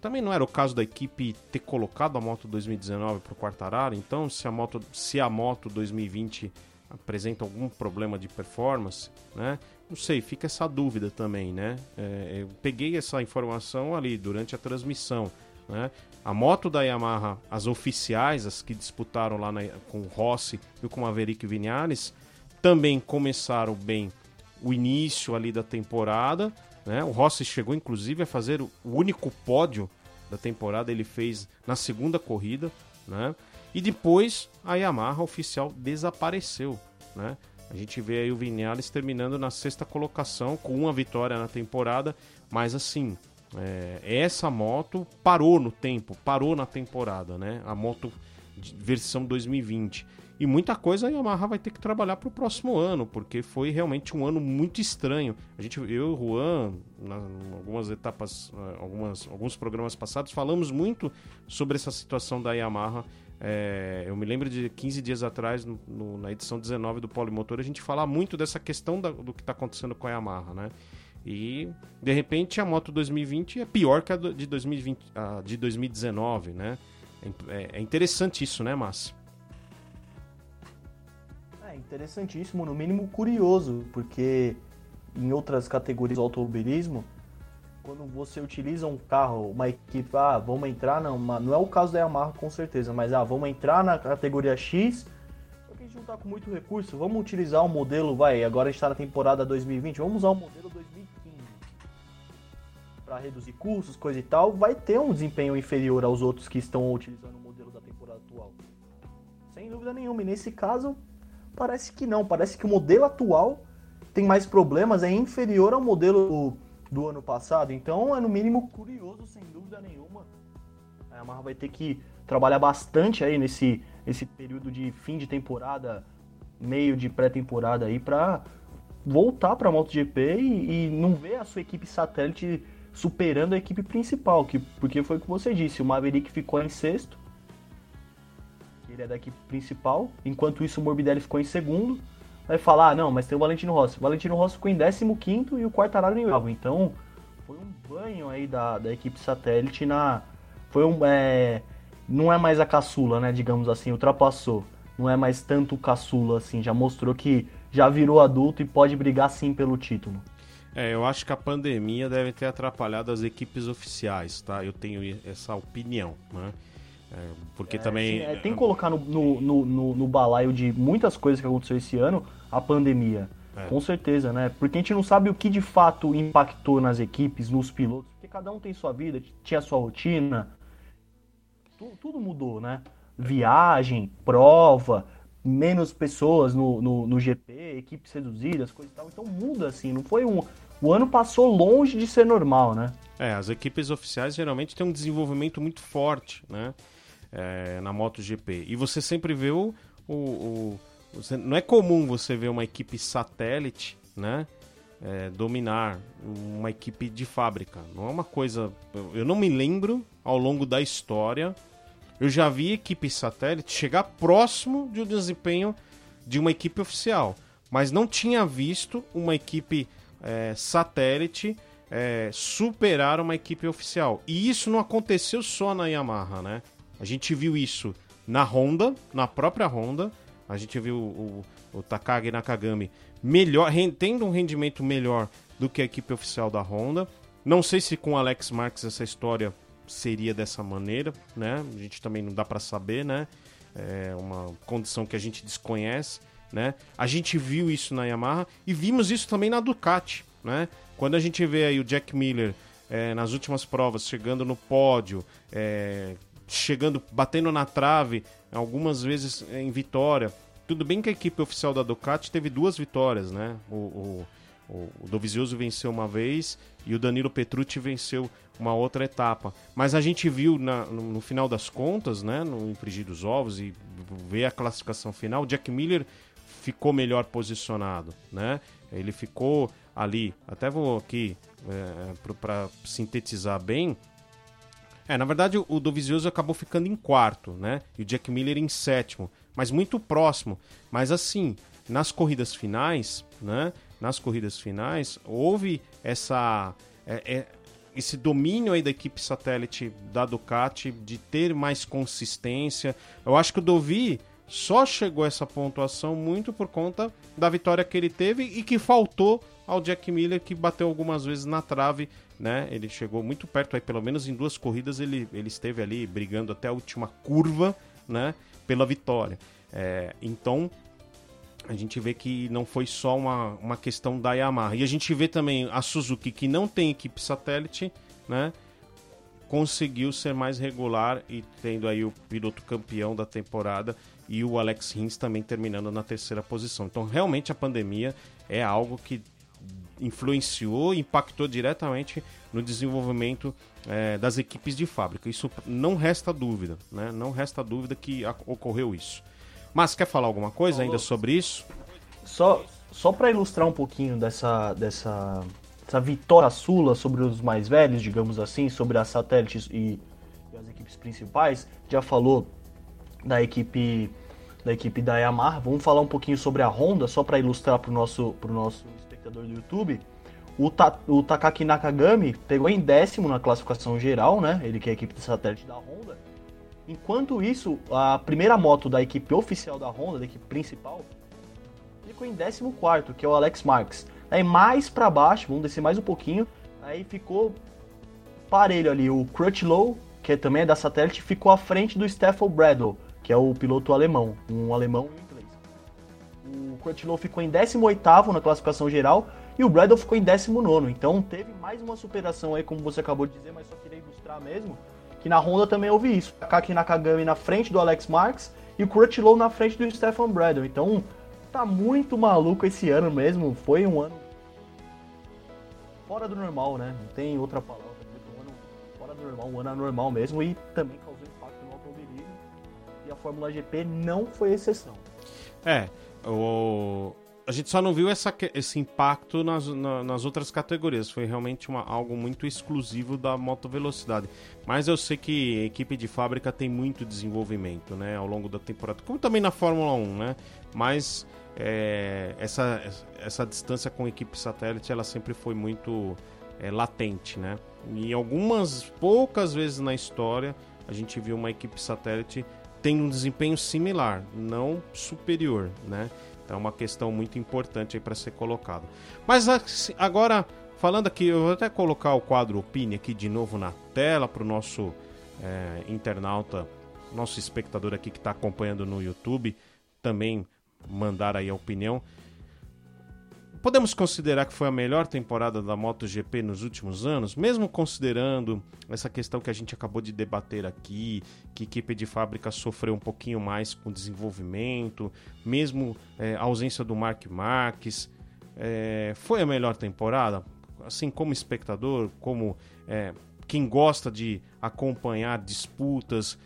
Também não era o caso da equipe ter colocado a moto 2019 para o Quartararo, então se a moto, se a moto 2020 apresenta algum problema de performance, né? Não sei, fica essa dúvida também, né? É, eu peguei essa informação ali durante a transmissão, né? A moto da Yamaha, as oficiais, as que disputaram lá na, com o Rossi e com o Maverick Vinales, também começaram bem o início ali da temporada, né? O Rossi chegou inclusive a fazer o único pódio da temporada, ele fez na segunda corrida, né? E depois a Yamaha oficial desapareceu, né? A gente vê aí o Vinales terminando na sexta colocação com uma vitória na temporada, mas assim, é, essa moto parou no tempo, parou na temporada, né? A moto versão 2020. E muita coisa a Yamaha vai ter que trabalhar para o próximo ano, porque foi realmente um ano muito estranho. A gente, eu e o Juan, em algumas etapas, eh, algumas, alguns programas passados, falamos muito sobre essa situação da Yamaha. É, eu me lembro de 15 dias atrás, no, no, na edição 19 do Polimotor, a gente falar muito dessa questão da, do que está acontecendo com a Yamaha, né? E de repente a moto 2020 é pior que a de, 2020, a de 2019, né? É, é interessante isso, né, Márcio? É interessantíssimo, no mínimo curioso, porque em outras categorias do automobilismo, quando você utiliza um carro, uma equipe, ah, vamos entrar, não, não é o caso da Yamaha com certeza, mas ah, vamos entrar na categoria X, só que a gente não tá com muito recurso, vamos utilizar um modelo, vai, agora a gente tá na temporada 2020, vamos usar o modelo 2015 para reduzir custos, coisa e tal, vai ter um desempenho inferior aos outros que estão utilizando o modelo da temporada atual. Sem dúvida nenhuma, e nesse caso, parece que não, parece que o modelo atual tem mais problemas, é inferior ao modelo do ano passado. Então é no mínimo curioso, sem dúvida nenhuma. A Yamaha vai ter que trabalhar bastante aí nesse, nesse período de fim de temporada, meio de pré-temporada aí, para voltar para a MotoGP e, e não ver a sua equipe satélite superando a equipe principal, que, porque foi o que você disse, o Maverick ficou em sexto, ele é da equipe principal, enquanto isso o Morbidelli ficou em segundo, vai falar, ah, não, mas tem o Valentino Rossi. O Valentino Rossi ficou em 15 e o Quartararo em oitavo. Então, foi um banho aí da, da equipe satélite na. Foi um. É, não é mais a caçula, né? Digamos assim, ultrapassou. Não é mais tanto caçula assim. Já mostrou que já virou adulto e pode brigar sim pelo título. É, eu acho que a pandemia deve ter atrapalhado as equipes oficiais, tá? Eu tenho essa opinião, né? É, porque é, também. É, tem que colocar no, no, no, no, balaio de muitas coisas que aconteceu esse ano a pandemia. É. Com certeza, né? Porque a gente não sabe o que de fato impactou nas equipes, nos pilotos, porque cada um tem sua vida, tinha sua rotina. Tudo, tudo mudou, né? Viagem, prova, menos pessoas no, no, no GP, equipes reduzidas, coisas e tal. Então muda assim, não foi um. O ano passou longe de ser normal, né? É, as equipes oficiais geralmente têm um desenvolvimento muito forte, né? é, na MotoGP. E você sempre vê o. o, o você, não é comum você ver uma equipe satélite, né? É, dominar uma equipe de fábrica. Não é uma coisa. Eu não me lembro ao longo da história. Eu já vi equipe satélite chegar próximo de um desempenho de uma equipe oficial, mas não tinha visto uma equipe é, satélite é, superar uma equipe oficial. E isso não aconteceu só na Yamaha, né? A gente viu isso na Honda, na própria Honda. A gente viu o, o, Takagi Nakagami melhor, tendo um rendimento melhor do que a equipe oficial da Honda. Não sei se com Alex Marques essa história seria dessa maneira, né? A gente também não dá para saber, né? É uma condição que a gente desconhece, né? A gente viu isso na Yamaha e vimos isso também na Ducati, né? Quando a gente vê aí o Jack Miller é, nas últimas provas chegando no pódio, é, chegando, batendo na trave, algumas vezes em vitória. Tudo bem que a equipe oficial da Ducati teve duas vitórias, né? O, o, o Dovizioso venceu uma vez e o Danilo Petrucci venceu uma outra etapa. Mas a gente viu na, no, no, final das contas, né? No Infringir dos Ovos e ver a classificação final, Jack Miller ficou melhor posicionado, né? Ele ficou ali, até vou aqui é, para sintetizar bem, é, na verdade o Dovizioso acabou ficando em quarto, né? E o Jack Miller em sétimo, mas muito próximo. Mas assim, nas corridas finais, né? Nas corridas finais, houve essa. É, é, esse domínio aí da equipe satélite da Ducati de ter mais consistência. Eu acho que o Dovi só chegou a essa pontuação muito por conta da vitória que ele teve e que faltou ao Jack Miller, que bateu algumas vezes na trave né? Ele chegou muito perto aí, pelo menos em duas corridas ele, ele esteve ali brigando até a última curva, né? Pela vitória. É, então a gente vê que não foi só uma, uma questão da Yamaha. E a gente vê também a Suzuki, que não tem equipe satélite, né? Conseguiu ser mais regular e tendo aí o piloto campeão da temporada e o Alex Rins também terminando na terceira posição. Então, realmente a pandemia é algo que influenciou, impactou diretamente no desenvolvimento é, das equipes de fábrica. Isso não resta dúvida, né? Não resta dúvida que ocorreu isso. Mas quer falar alguma coisa ainda sobre isso? Só, só para ilustrar um pouquinho dessa, dessa, dessa vitória sula sobre os mais velhos, digamos assim, sobre as satélites e, e as equipes principais, já falou da equipe da equipe da Yamaha. Vamos falar um pouquinho sobre a Honda, só para ilustrar para o nosso, pro nosso espectador do YouTube, o, Ta, o Takaki Nakagami pegou em décimo na classificação geral, né? Ele que é a equipe de satélite da Honda. Enquanto isso, a primeira moto da equipe oficial da Honda, da equipe principal, ficou em 14, que é o Alex Marques. Aí mais para baixo, vamos descer mais um pouquinho, aí ficou parelho ali. O Crutchlow, que também é da satélite, ficou à frente do Steffel Bradle, que é o piloto alemão, um alemão em inglês. O Crutchlow ficou em 18 na classificação geral e o Bradle ficou em 19. Então teve mais uma superação aí, como você acabou de dizer, mas só queria ilustrar mesmo que na Honda também houve isso. Kaki Nakagami na frente do Alex Marks e o Crutchlow na frente do Stefan Bradle. Então tá muito maluco esse ano mesmo. Foi um ano fora do normal, né? Não tem outra palavra. Foi um ano fora do normal, um ano anormal mesmo e também a Fórmula GP não foi exceção. É, o, a gente só não viu essa, esse impacto nas, na, nas outras categorias. Foi realmente uma, algo muito exclusivo da moto velocidade. Mas eu sei que a equipe de fábrica tem muito desenvolvimento né, ao longo da temporada, como também na Fórmula 1, né? Mas é, essa, essa distância com a equipe satélite ela sempre foi muito é, latente, né? E algumas poucas vezes na história a gente viu uma equipe satélite tendo um desempenho similar, não superior, né? Então é uma questão muito importante aí para ser colocado. Mas assim, agora, falando aqui, eu vou até colocar o quadro Opine aqui de novo na tela para o nosso é, internauta, nosso espectador aqui que está acompanhando no YouTube, também mandar aí a opinião. Podemos considerar que foi a melhor temporada da MotoGP nos últimos anos, mesmo considerando essa questão que a gente acabou de debater aqui, que equipe de fábrica sofreu um pouquinho mais com desenvolvimento, mesmo é, a ausência do Mark Marques. É, foi a melhor temporada? Assim, como espectador, como é, quem gosta de acompanhar disputas,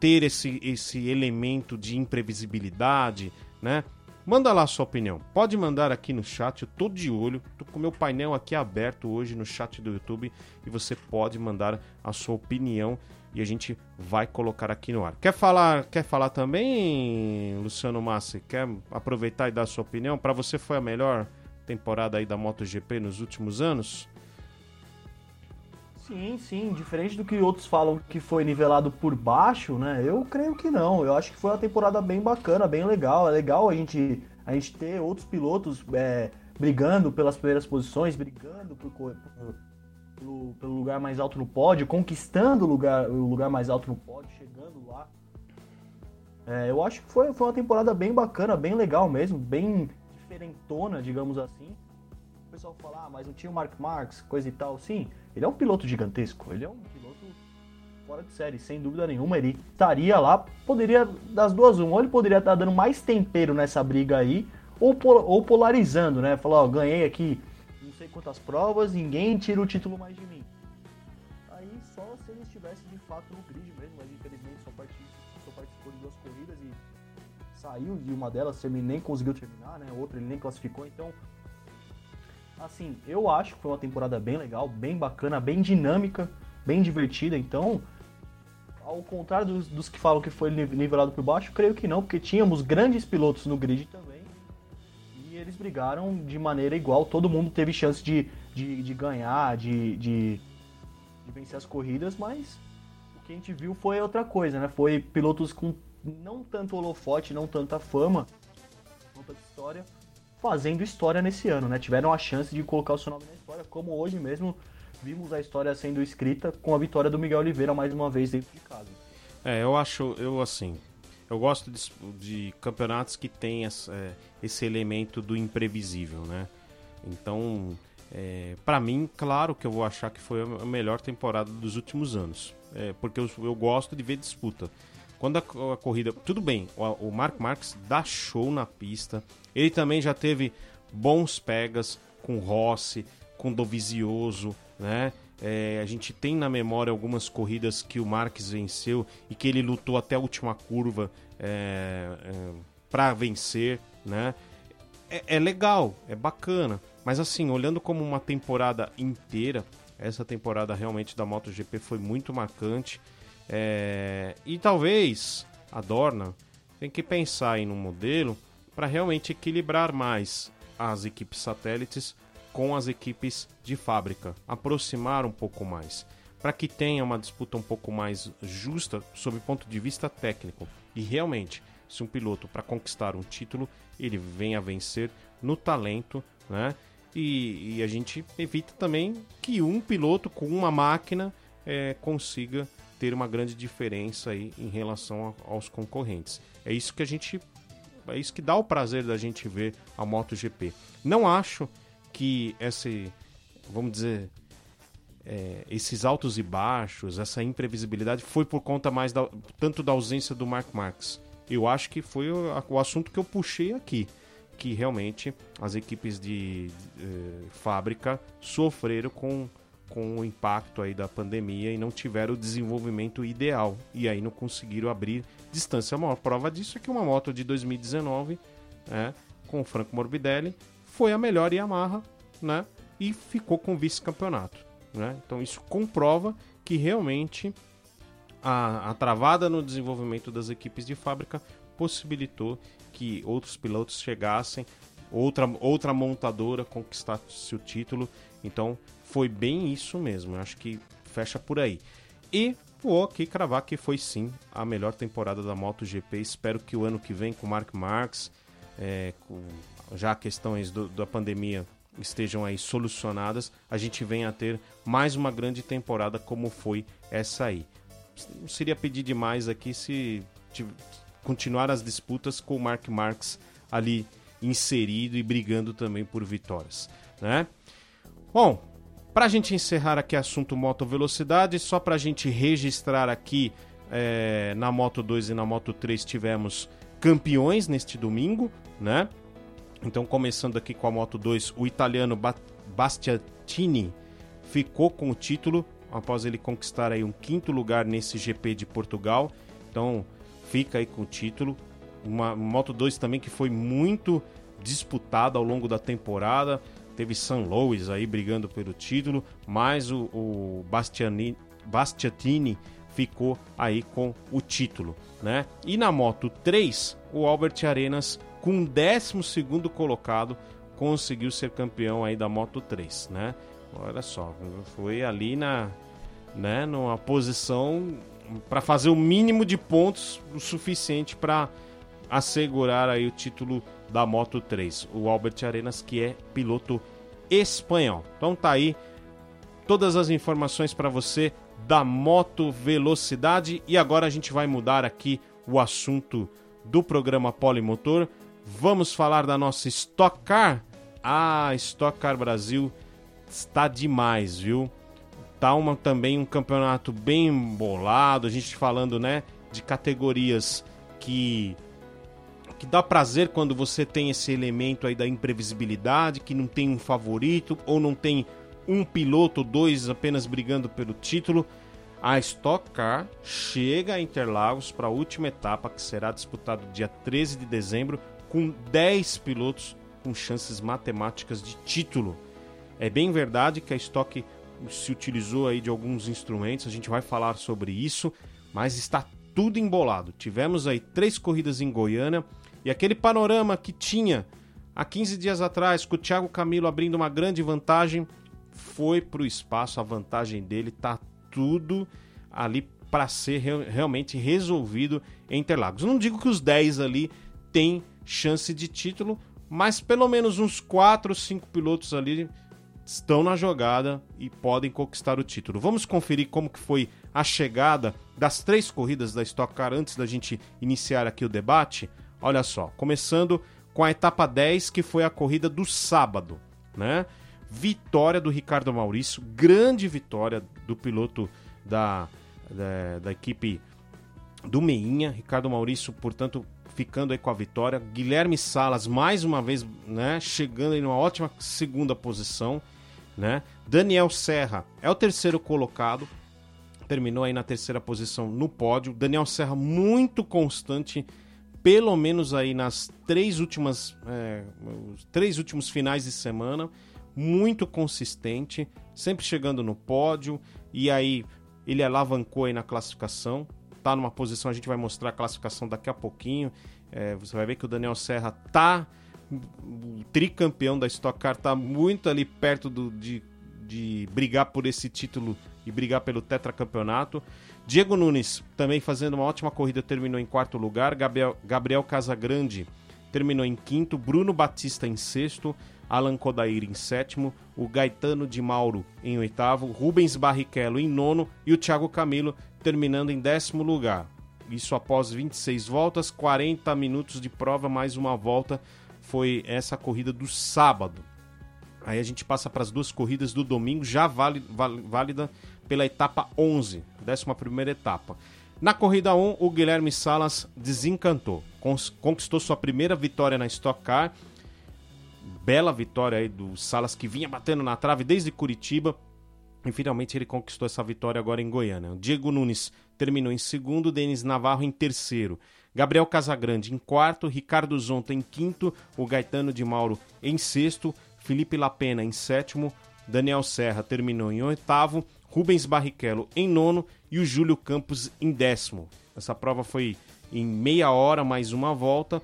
ter esse, esse elemento de imprevisibilidade, né? Manda lá a sua opinião. Pode mandar aqui no chat, eu tô de olho. Tô com meu painel aqui aberto hoje no chat do YouTube e você pode mandar a sua opinião e a gente vai colocar aqui no ar. Quer falar, quer falar também, Luciano Massi? Quer aproveitar e dar a sua opinião? Para você foi a melhor temporada aí da MotoGP nos últimos anos? Sim, sim. Diferente do que outros falam que foi nivelado por baixo, né? Eu creio que não. Eu acho que foi uma temporada bem bacana, bem legal. É legal a gente, a gente ter outros pilotos é, brigando pelas primeiras posições, brigando por, por, pelo, pelo, lugar mais alto no pódio, conquistando o lugar, o lugar mais alto no pódio, chegando lá. É, eu acho que foi, foi uma temporada bem bacana, bem legal mesmo, bem diferentona, digamos assim. Pessoal fala, ah, mas não tinha o Mark Marx, coisa e tal. Sim, ele é um piloto gigantesco, ele é um piloto fora de série, sem dúvida nenhuma. Ele estaria lá, poderia, das duas, uma, ou ele poderia estar dando mais tempero nessa briga aí, ou, ou polarizando, né? Falar, ó, ganhei aqui não sei quantas provas, ninguém tira o título mais de mim. Aí só se ele estivesse de fato no grid mesmo, mas infelizmente só só participou de duas corridas e saiu de uma delas, ele nem conseguiu terminar, né? Outra ele nem classificou, então assim, eu acho que foi uma temporada bem legal, bem bacana, bem dinâmica, bem divertida. Então, ao contrário dos, dos que falam que foi nivelado por baixo, creio que não, porque tínhamos grandes pilotos no grid também. E eles brigaram de maneira igual, todo mundo teve chance de, de, de ganhar, de, de, de vencer as corridas, mas o que a gente viu foi outra coisa, né? Foi pilotos com não tanto holofote, não tanta fama, não tanta história, fazendo história nesse ano, né? Tiveram a chance de colocar o seu nome na história, como hoje mesmo vimos a história sendo escrita com a vitória do Miguel Oliveira mais uma vez dentro de casa. É, eu acho, eu assim, eu gosto de, de campeonatos que tem esse, é, esse, elemento do imprevisível, né? Então, é, para mim, claro que eu vou achar que foi a melhor temporada dos últimos anos, é, porque eu, eu, gosto de ver disputa. Quando a, a corrida, tudo bem, o, o Mark Marques dá show na pista, ele também já teve bons pegas com Rossi, com Dovizioso, né? É, a gente tem na memória algumas corridas que o Marques venceu e que ele lutou até a última curva é, é, para vencer, né? É, é, legal, é bacana, mas assim, olhando como uma temporada inteira, essa temporada realmente da MotoGP foi muito marcante é, e talvez a Dorna tem que pensar em um modelo para realmente equilibrar mais as equipes satélites com as equipes de fábrica, aproximar um pouco mais. para que tenha uma disputa um pouco mais justa sob o ponto de vista técnico. E realmente, se um piloto para conquistar um título, ele vem a vencer no talento, né? E, e, a gente evita também que um piloto com uma máquina é, consiga ter uma grande diferença aí em relação a, aos concorrentes. É isso que a gente é isso que dá o prazer da gente ver a MotoGP. Não acho que esse, vamos dizer, é, esses altos e baixos, essa imprevisibilidade foi por conta mais da, tanto da ausência do Mark Marx. Eu acho que foi o, o assunto que eu puxei aqui, que realmente as equipes de, de, de eh, fábrica sofreram com com o impacto aí da pandemia e não tiveram o desenvolvimento ideal e aí não conseguiram abrir distância. Maior prova disso é que uma moto de 2019, né, com o Franco Morbidelli, foi a melhor Yamaha, né, e ficou com vice-campeonato, né? Então isso comprova que realmente a, a travada no desenvolvimento das equipes de fábrica possibilitou que outros pilotos chegassem, outra, outra montadora conquistasse o título. Então foi bem isso mesmo. Acho que fecha por aí. E vou aqui cravar que foi sim a melhor temporada da MotoGP. Espero que o ano que vem com o Mark Marx, é, já questões do, da pandemia estejam aí solucionadas, a gente venha a ter mais uma grande temporada como foi essa aí. Não seria pedir demais aqui se continuar as disputas com o Mark Marx ali inserido e brigando também por vitórias, né? Bom, para a gente encerrar aqui assunto moto velocidade, só para a gente registrar aqui é, na Moto 2 e na Moto 3 tivemos campeões neste domingo, né? Então, começando aqui com a Moto 2, o italiano Bastiatini ficou com o título após ele conquistar aí um quinto lugar nesse GP de Portugal. Então, fica aí com o título. Uma Moto 2 também que foi muito disputada ao longo da temporada. Teve San Louis aí brigando pelo título, mas o, o Bastiani, Bastiatini ficou aí com o título, né? E na Moto 3, o Albert Arenas, com 12 colocado, conseguiu ser campeão aí da Moto 3, né? Olha só, foi ali na, né, numa posição para fazer o mínimo de pontos o suficiente para assegurar aí o título da Moto 3, o Albert Arenas, que é piloto espanhol. Então tá aí todas as informações para você da moto velocidade e agora a gente vai mudar aqui o assunto do programa Polimotor. Vamos falar da nossa Stock Car. Ah, Stock Car Brasil está demais, viu? Tá uma, também um campeonato bem bolado, a gente falando, né, de categorias que que dá prazer quando você tem esse elemento aí da imprevisibilidade, que não tem um favorito ou não tem um piloto ou dois apenas brigando pelo título. A Stock Car chega a Interlagos para a última etapa, que será disputada dia 13 de dezembro, com 10 pilotos com chances matemáticas de título. É bem verdade que a Stock se utilizou aí de alguns instrumentos, a gente vai falar sobre isso, mas está tudo embolado. Tivemos aí três corridas em Goiânia, e aquele panorama que tinha há 15 dias atrás, com o Thiago Camilo abrindo uma grande vantagem, foi para o espaço. A vantagem dele tá tudo ali para ser re realmente resolvido em Interlagos. Não digo que os 10 ali têm chance de título, mas pelo menos uns 4 ou 5 pilotos ali estão na jogada e podem conquistar o título. Vamos conferir como que foi a chegada das três corridas da Stock Car antes da gente iniciar aqui o debate. Olha só, começando com a etapa 10, que foi a corrida do sábado, né? Vitória do Ricardo Maurício, grande vitória do piloto da, da, da equipe do Meinha. Ricardo Maurício, portanto, ficando aí com a vitória. Guilherme Salas, mais uma vez, né, chegando aí numa ótima segunda posição. Né? Daniel Serra é o terceiro colocado, terminou aí na terceira posição no pódio. Daniel Serra muito constante pelo menos aí nas três últimas é, três últimos finais de semana muito consistente sempre chegando no pódio e aí ele alavancou aí na classificação tá numa posição a gente vai mostrar a classificação daqui a pouquinho é, você vai ver que o Daniel Serra tá o tricampeão da Stock Car tá muito ali perto do, de, de brigar por esse título e brigar pelo tetracampeonato. Diego Nunes também fazendo uma ótima corrida, terminou em quarto lugar. Gabriel, Gabriel Casagrande terminou em quinto. Bruno Batista em sexto. Alan Kodair em sétimo. O Gaetano de Mauro em oitavo. Rubens Barrichello em nono. E o Thiago Camilo terminando em décimo lugar. Isso após 26 voltas, 40 minutos de prova, mais uma volta. Foi essa corrida do sábado. Aí a gente passa para as duas corridas do domingo, já válida pela etapa 11, 11 etapa. Na corrida 1, o Guilherme Salas desencantou. Conquistou sua primeira vitória na Stock Car. Bela vitória aí do Salas que vinha batendo na trave desde Curitiba. E finalmente ele conquistou essa vitória agora em Goiânia. O Diego Nunes terminou em segundo, Denis Navarro em terceiro. Gabriel Casagrande em quarto, Ricardo Zonta em quinto, o Gaetano de Mauro em sexto, Felipe Lapena em sétimo, Daniel Serra terminou em oitavo, Rubens Barrichello em nono e o Júlio Campos em décimo. Essa prova foi em meia hora mais uma volta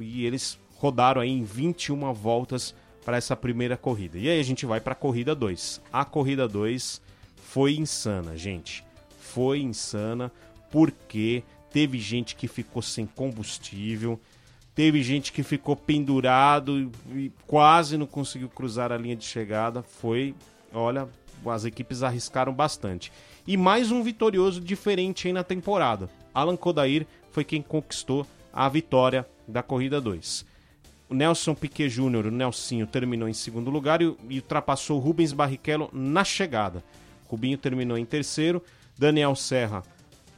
e eles rodaram aí em 21 voltas para essa primeira corrida. E aí a gente vai para a corrida 2. A corrida 2 foi insana, gente. Foi insana porque teve gente que ficou sem combustível, Teve gente que ficou pendurado e quase não conseguiu cruzar a linha de chegada. Foi, olha, as equipes arriscaram bastante. E mais um vitorioso diferente aí na temporada. Alan Kodair foi quem conquistou a vitória da corrida 2. O Nelson Piquet Jr., o Nelsinho, terminou em segundo lugar e, e ultrapassou Rubens Barrichello na chegada. Rubinho terminou em terceiro. Daniel Serra,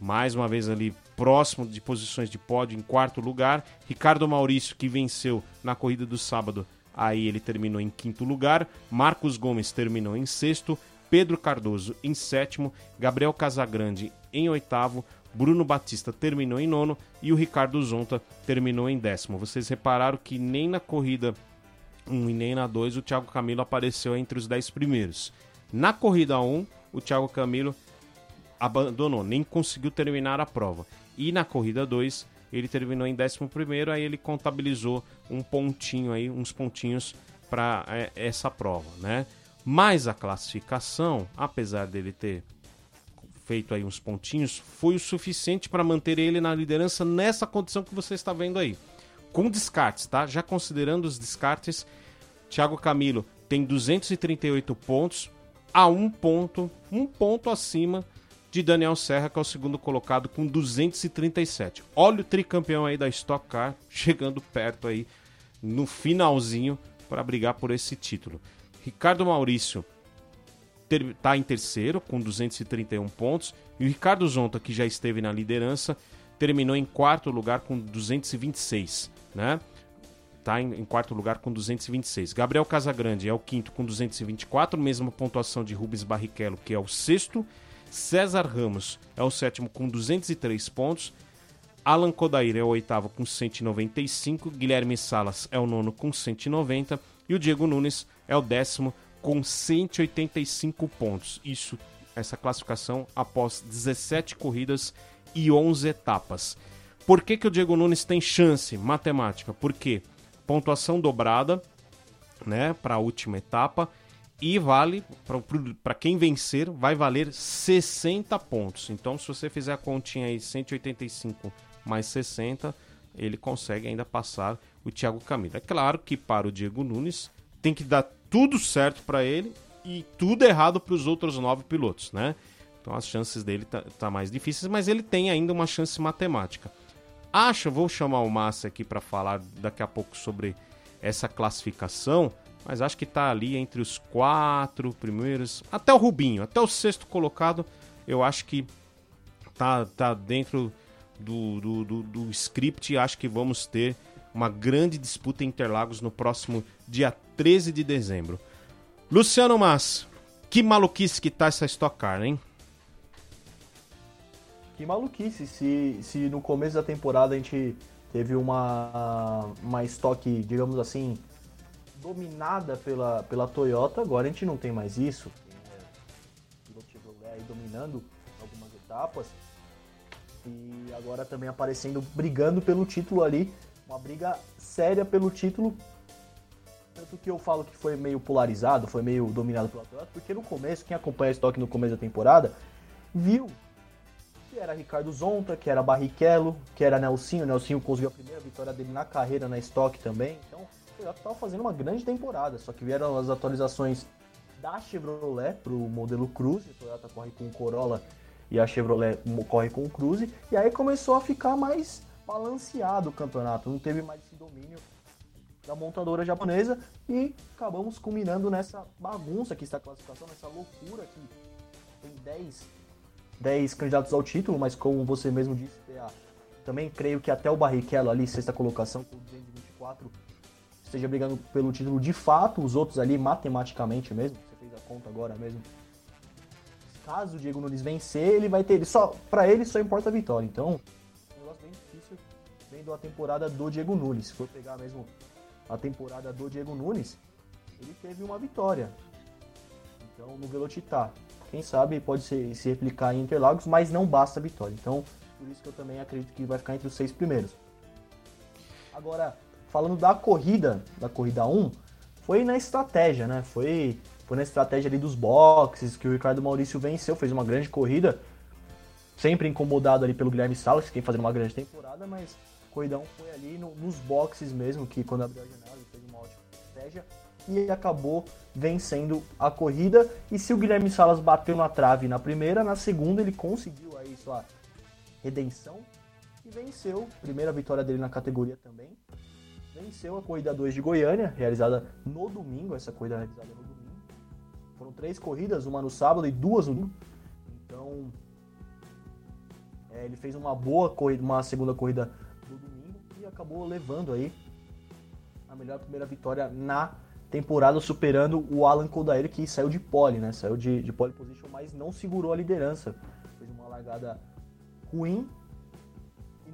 mais uma vez ali próximo de posições de pódio em quarto lugar. Ricardo Maurício, que venceu na corrida do sábado, aí ele terminou em quinto lugar. Marcos Gomes terminou em sexto. Pedro Cardoso em sétimo. Gabriel Casagrande em oitavo. Bruno Batista terminou em nono e o Ricardo Zonta terminou em décimo. Vocês repararam que nem na corrida 1 e nem na 2 o Thiago Camilo apareceu entre os 10 primeiros. Na corrida 1, o Thiago Camilo abandonou, nem conseguiu terminar a prova. E na corrida 2, ele terminou em 11, aí ele contabilizou um pontinho aí, uns pontinhos para é, essa prova, né? Mas a classificação, apesar dele ter feito aí uns pontinhos, foi o suficiente para manter ele na liderança nessa condição que você está vendo aí. Com descartes, tá? Já considerando os descartes, Thiago Camilo tem 238 pontos, a um ponto, um ponto acima de Daniel Serra, que é o segundo colocado com 237. Olha o tricampeão aí da Stock Car chegando perto aí no finalzinho para brigar por esse título. Ricardo Maurício está em terceiro com 231 pontos e o Ricardo Zonta, que já esteve na liderança, terminou em quarto lugar com 226, né? Tá em, em, quarto lugar com 226. Gabriel Casagrande é o quinto com 224, mesma pontuação de Rubens Barrichello, que é o sexto. César Ramos é o sétimo com 203 pontos. Alan Kodair é o oitavo com 195. Guilherme Salas é o nono com 190. E o Diego Nunes é o décimo com 185 pontos. Isso, essa classificação após 17 corridas e 11 etapas. Por que, que o Diego Nunes tem chance matemática? Porque pontuação dobrada né, para a última etapa e vale, para quem vencer, vai valer 60 pontos. Então, se você fizer a continha aí, 185 mais 60, ele consegue ainda passar o Thiago Camilo. É claro que para o Diego Nunes tem que dar tudo certo para ele e tudo errado para os outros nove pilotos, né? Então as chances dele tá, tá, mais difíceis, mas ele tem ainda uma chance matemática. Acho, vou chamar o Massa aqui para falar daqui a pouco sobre essa classificação mas acho que está ali entre os quatro primeiros, até o Rubinho, até o sexto colocado, eu acho que tá, tá dentro do, do, do, do script. Acho que vamos ter uma grande disputa em Interlagos no próximo dia 13 de dezembro. Luciano Mas, que maluquice que tá essa Stock Car, hein? Que maluquice, se, se no começo da temporada a gente teve uma, uma estoque, digamos assim, dominada pela, pela Toyota, agora a gente não tem mais isso. Tem é, Chevrolet aí dominando algumas etapas. E agora também aparecendo, brigando pelo título ali. Uma briga séria pelo título. Tanto que eu falo que foi meio polarizado, foi meio dominado pela Toyota, porque no começo, quem acompanha a estoque no começo da temporada, viu que era Ricardo Zonta, que era Barrichello, que era Nelsinho. Nelsinho conseguiu a primeira vitória dele na carreira na estoque também. Então, estava fazendo uma grande temporada, só que vieram as atualizações da Chevrolet para o modelo Cruze. A Toyota corre com o Corolla e a Chevrolet corre com o Cruze. E aí começou a ficar mais balanceado o campeonato, não teve mais esse domínio da montadora japonesa e acabamos culminando nessa bagunça que está a classificação, nessa loucura que tem 10, 10 candidatos ao título, mas como você mesmo disse, também creio que até o Barrichello ali, sexta colocação com 224, esteja brigando pelo título de fato, os outros ali matematicamente mesmo, você fez a conta agora mesmo. Caso o Diego Nunes vencer, ele vai ter, só para ele só importa a vitória. Então, um negócio bem difícil vendo a temporada do Diego Nunes. Se for pegar mesmo a temporada do Diego Nunes, ele teve uma vitória. Então, no Velocitar, quem sabe pode ser, se replicar em Interlagos, mas não basta a vitória. Então, por isso que eu também acredito que vai ficar entre os seis primeiros. Agora, falando da corrida, da corrida 1, foi na estratégia, né? Foi, foi na estratégia ali dos boxes que o Ricardo Maurício venceu, fez uma grande corrida, sempre incomodado ali pelo Guilherme Salas, que tem fazendo uma grande temporada, mas Corridão foi ali no, nos boxes mesmo, que quando abriu a janela ele fez uma ótima estratégia e acabou vencendo a corrida. E se o Guilherme Salas bateu na trave na primeira, na segunda ele conseguiu aí sua redenção e venceu. Primeira vitória dele na categoria também. Venceu a corrida 2 de Goiânia, realizada no domingo, essa corrida realizada no domingo. Foram três corridas, uma no sábado e duas no domingo. Então, é, ele fez uma boa corrida, uma segunda corrida acabou levando aí a melhor primeira vitória na temporada, superando o Alan Kodair, que saiu de pole, né? Saiu de, de pole position, mas não segurou a liderança. Fez uma largada ruim e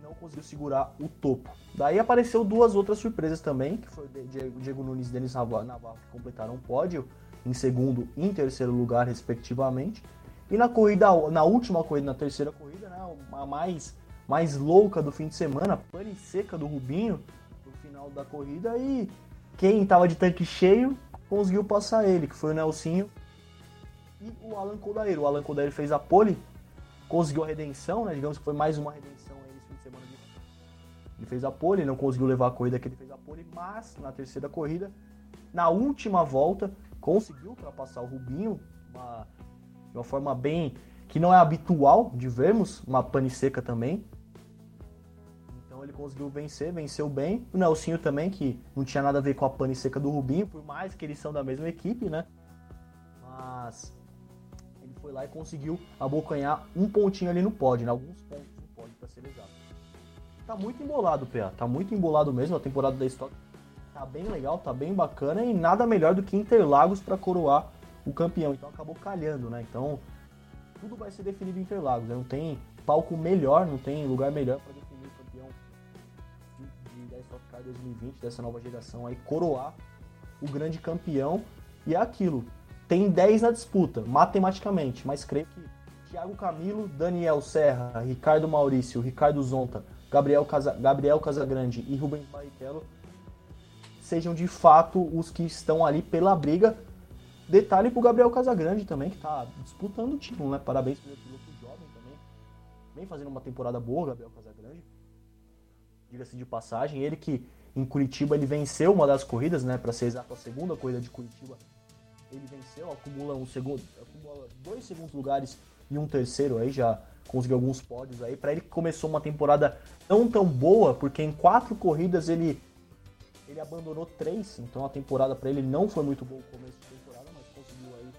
não conseguiu segurar o topo. Daí apareceu duas outras surpresas também, que foi o Diego Nunes e Denis Navarro, que completaram o pódio em segundo e em terceiro lugar, respectivamente. E na corrida, na última corrida, na terceira corrida, né, a mais mais louca do fim de semana, pane seca do Rubinho no final da corrida e quem estava de tanque cheio conseguiu passar ele, que foi o Nelsinho e o Alan Kodair. O Alan Kodair fez a pole, conseguiu a redenção, né? Digamos que foi mais uma redenção Ele fez a pole, não conseguiu levar a corrida que ele fez a pole, mas na terceira corrida, na última volta, conseguiu ultrapassar o Rubinho uma, de uma forma bem que não é habitual de vermos, uma pane seca também ele conseguiu vencer, venceu bem. O Nelsinho também, que não tinha nada a ver com a pane seca do Rubinho, por mais que eles são da mesma equipe, né? Mas ele foi lá e conseguiu abocanhar um pontinho ali no pódio, né? Alguns pontos no pódio, para ser exato. Tá muito embolado, PA. Tá muito embolado mesmo. A temporada da Stock tá bem legal, tá bem bacana e nada melhor do que Interlagos para coroar o campeão. Então acabou calhando, né? Então tudo vai ser definido em Interlagos. Né? Não tem palco melhor, não tem lugar melhor para 2020, dessa nova geração aí, coroar o grande campeão. E é aquilo. Tem 10 na disputa, matematicamente, mas creio que Thiago Camilo, Daniel Serra, Ricardo Maurício, Ricardo Zonta, Gabriel, Casa, Gabriel Casagrande e Rubens Barrichello sejam de fato os que estão ali pela briga. Detalhe pro Gabriel Casagrande também, que tá disputando o título, né? Parabéns pelo piloto jovem também. Vem fazendo uma temporada boa, Gabriel Casagrande. Diga-se de passagem, ele que em Curitiba ele venceu uma das corridas, né, para ser exato, a segunda corrida de Curitiba. Ele venceu, acumula um segundo, acumula dois segundos lugares e um terceiro aí já conseguiu alguns pódios aí. Para ele começou uma temporada não tão boa, porque em quatro corridas ele ele abandonou três, então a temporada para ele não foi muito boa o começo de temporada, mas conseguiu aí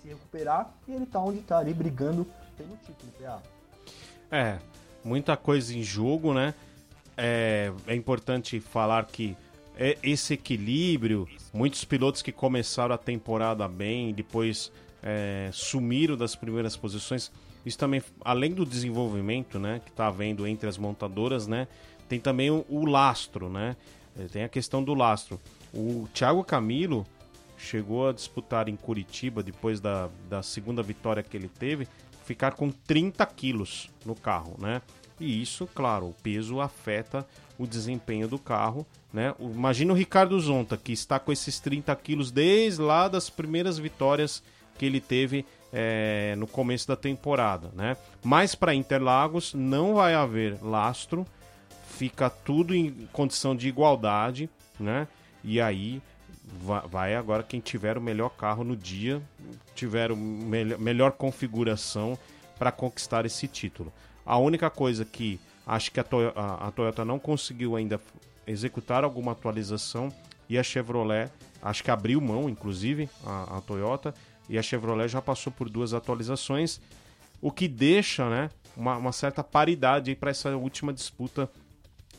se recuperar e ele tá onde tá ali brigando pelo título, PA. É, muita coisa em jogo, né? é, é importante falar que é esse equilíbrio, muitos pilotos que começaram a temporada bem, depois é, sumiram das primeiras posições. Isso também, além do desenvolvimento, né, que está havendo entre as montadoras, né, tem também o, o, lastro, né? É, tem a questão do lastro. O Thiago Camilo chegou a disputar em Curitiba, depois da, da segunda vitória que ele teve, ficar com 30 quilos no carro, né? E isso, claro, o peso afeta o desempenho do carro. Né? Imagina o Ricardo Zonta, que está com esses 30 quilos desde lá das primeiras vitórias que ele teve é, no começo da temporada. Né? Mas para Interlagos não vai haver lastro, fica tudo em condição de igualdade. Né? E aí vai agora quem tiver o melhor carro no dia, tiver o melhor, configuração para conquistar esse título. A única coisa que acho que a, Toyota, a, a Toyota não conseguiu ainda executar alguma atualização e a Chevrolet acho que abriu mão, inclusive, a, a Toyota, e a Chevrolet já passou por duas atualizações, o que deixa né, uma, uma certa paridade para essa última disputa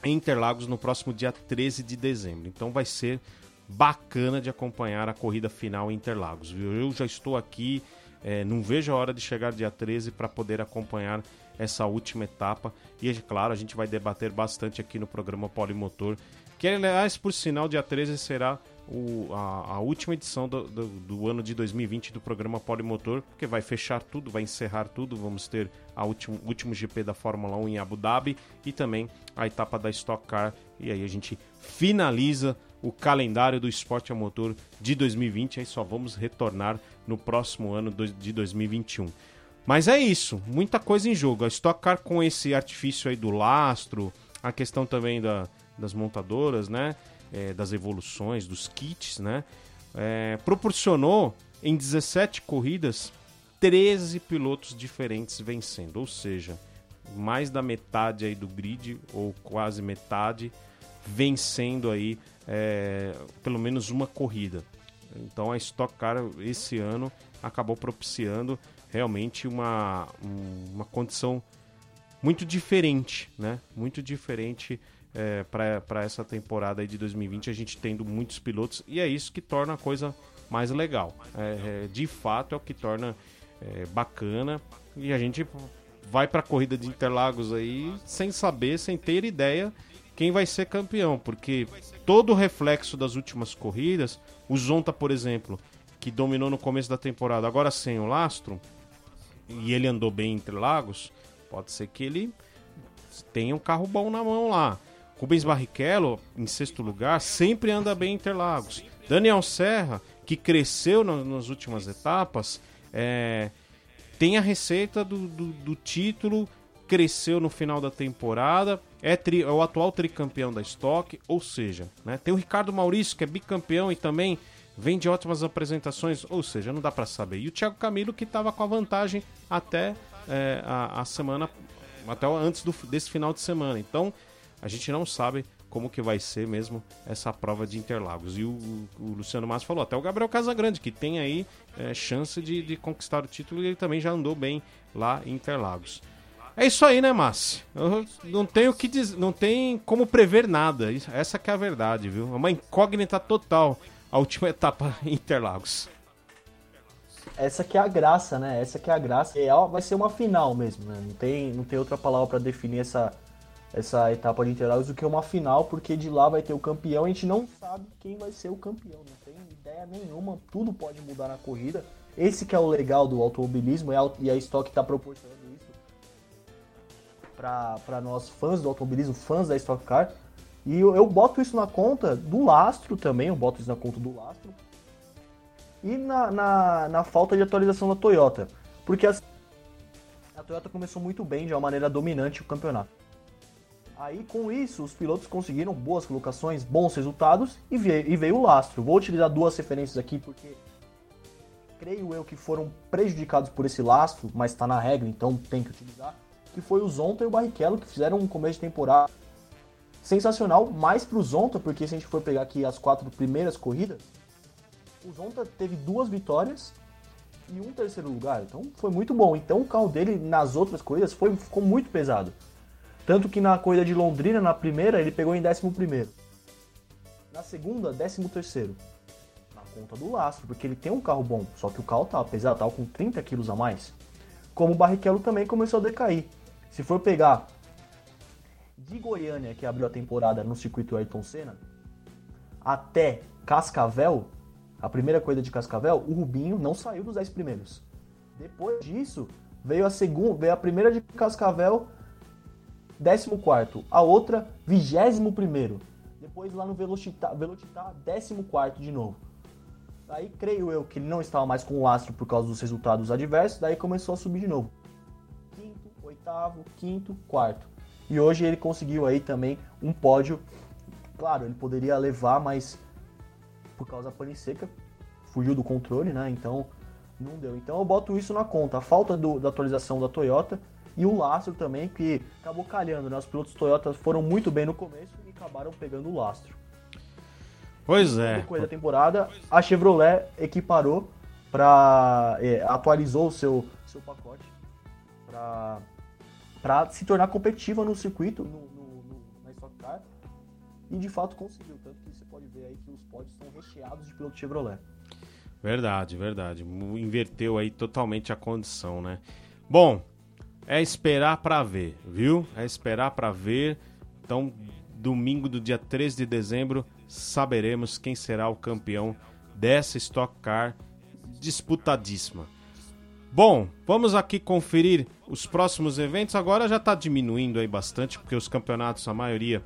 em Interlagos no próximo dia 13 de dezembro. Então vai ser bacana de acompanhar a corrida final em Interlagos. Eu já estou aqui, é, não vejo a hora de chegar dia 13 para poder acompanhar essa última etapa. E, é claro, a gente vai debater bastante aqui no programa Polimotor, que, aliás, por sinal, dia 13 será o, a, a, última edição do, do, do, ano de 2020 do programa Polimotor, porque vai fechar tudo, vai encerrar tudo. Vamos ter o último, último GP da Fórmula 1 em Abu Dhabi e também a etapa da Stock Car. E aí a gente finaliza o calendário do esporte a motor de 2020. Aí só vamos retornar no próximo ano de 2021. Mas é isso, muita coisa em jogo. A Stock Car com esse artifício aí do lastro, a questão também da, das montadoras, né? É, das evoluções, dos kits, né? É, proporcionou em 17 corridas 13 pilotos diferentes vencendo, ou seja, mais da metade aí do grid, ou quase metade, vencendo aí é, pelo menos uma corrida. Então a Stock Car esse ano acabou propiciando realmente uma, uma condição muito diferente, né? Muito diferente é, para essa temporada aí de 2020, a gente tendo muitos pilotos e é isso que torna a coisa mais legal. É, é, de fato é o que torna é, bacana e a gente vai para a corrida de Interlagos aí sem saber, sem ter ideia quem vai ser campeão, porque todo o reflexo das últimas corridas, o Zonta, por exemplo, que dominou no começo da temporada, agora sem o lastro, e ele andou bem entre lagos, pode ser que ele tenha um carro bom na mão lá. Rubens Barrichello, em sexto lugar, sempre anda bem em Interlagos. Daniel Serra, que cresceu no, nas últimas etapas, é, tem a receita do, do, do, título, cresceu no final da temporada, é, tri, é o atual tricampeão da Stock, ou seja, né, tem o Ricardo Maurício, que é bicampeão e também vem de ótimas apresentações, ou seja, não dá para saber. E o Thiago Camilo que estava com a vantagem até é, a, a, semana, até antes do, desse final de semana. Então a gente não sabe como que vai ser mesmo essa prova de Interlagos. E o, o Luciano Massa falou, até o Gabriel Casagrande, que tem aí é, chance de, de, conquistar o título e ele também já andou bem lá em Interlagos. É isso aí, né, Márcio? não tenho que dizer, não tem como prever nada. Essa que é a verdade, viu? É uma incógnita total a última etapa em Interlagos. Essa que é a graça, né? Essa que é a graça. Real vai ser uma final mesmo, né? Não tem, não tem outra palavra para definir essa, essa etapa de Interlagos do que uma final, porque de lá vai ter o campeão. A gente não sabe quem vai ser o campeão, não tem ideia nenhuma. Tudo pode mudar na corrida. Esse que é o legal do automobilismo e a Stock está proporcionando isso para nós fãs do automobilismo, fãs da Stock Car e eu, eu, boto isso na conta do lastro também, eu boto isso na conta do lastro. E na, na, na falta de atualização da Toyota. Porque a, a Toyota começou muito bem, de uma maneira dominante o campeonato. Aí com isso, os pilotos conseguiram boas colocações, bons resultados e veio, e veio o lastro. Vou utilizar duas referências aqui porque creio eu que foram prejudicados por esse lastro, mas está na regra, então tem que utilizar. Que foi o Zonta e o Barrichello que fizeram um começo de temporada sensacional, mais pro Zonta, porque se a gente for pegar aqui as quatro primeiras corridas, o Zonta teve duas vitórias e um terceiro lugar. Então foi muito bom. Então o carro dele nas outras corridas foi, ficou muito pesado. Tanto que na corrida de Londrina, na primeira, ele pegou em décimo primeiro. Na segunda, décimo terceiro. Na conta do lastro, porque ele tem um carro bom. Só que o carro tava pesado, tava com 30 quilos a mais. Como o Barrichello também começou a decair. Se for pegar de Goiânia, que abriu a temporada no circuito Ayrton Senna, até Cascavel, a primeira corrida de Cascavel, o Rubinho não saiu dos 10 primeiros. Depois disso, veio a segunda, veio a primeira de Cascavel 14. A outra, 21. Depois lá no Velocitar, Velocitar 14 de novo. Daí creio eu que ele não estava mais com o lastro por causa dos resultados adversos, daí começou a subir de novo. Quinto, oitavo, quinto, quarto. E hoje ele conseguiu aí também um pódio. Claro, ele poderia levar, mas por causa da pane seca, fugiu do controle, né? Então não deu. Então eu boto isso na conta. A falta do, da atualização da Toyota e o lastro também, que acabou calhando, né? Os pilotos Toyota foram muito bem no começo e acabaram pegando o lastro. Pois é. Depois da temporada, a Chevrolet equiparou para é, atualizou o seu, seu pacote para se tornar competitiva no circuito, no, no, no, na Stock Car, e de fato conseguiu. Tanto que você pode ver aí que os pódios estão recheados de piloto Chevrolet. Verdade, verdade. Inverteu aí totalmente a condição, né? Bom, é esperar para ver, viu? É esperar para ver. Então, domingo do dia 13 de dezembro, saberemos quem será o campeão dessa Stock Car disputadíssima. Bom, vamos aqui conferir os próximos eventos. Agora já está diminuindo aí bastante, porque os campeonatos, a maioria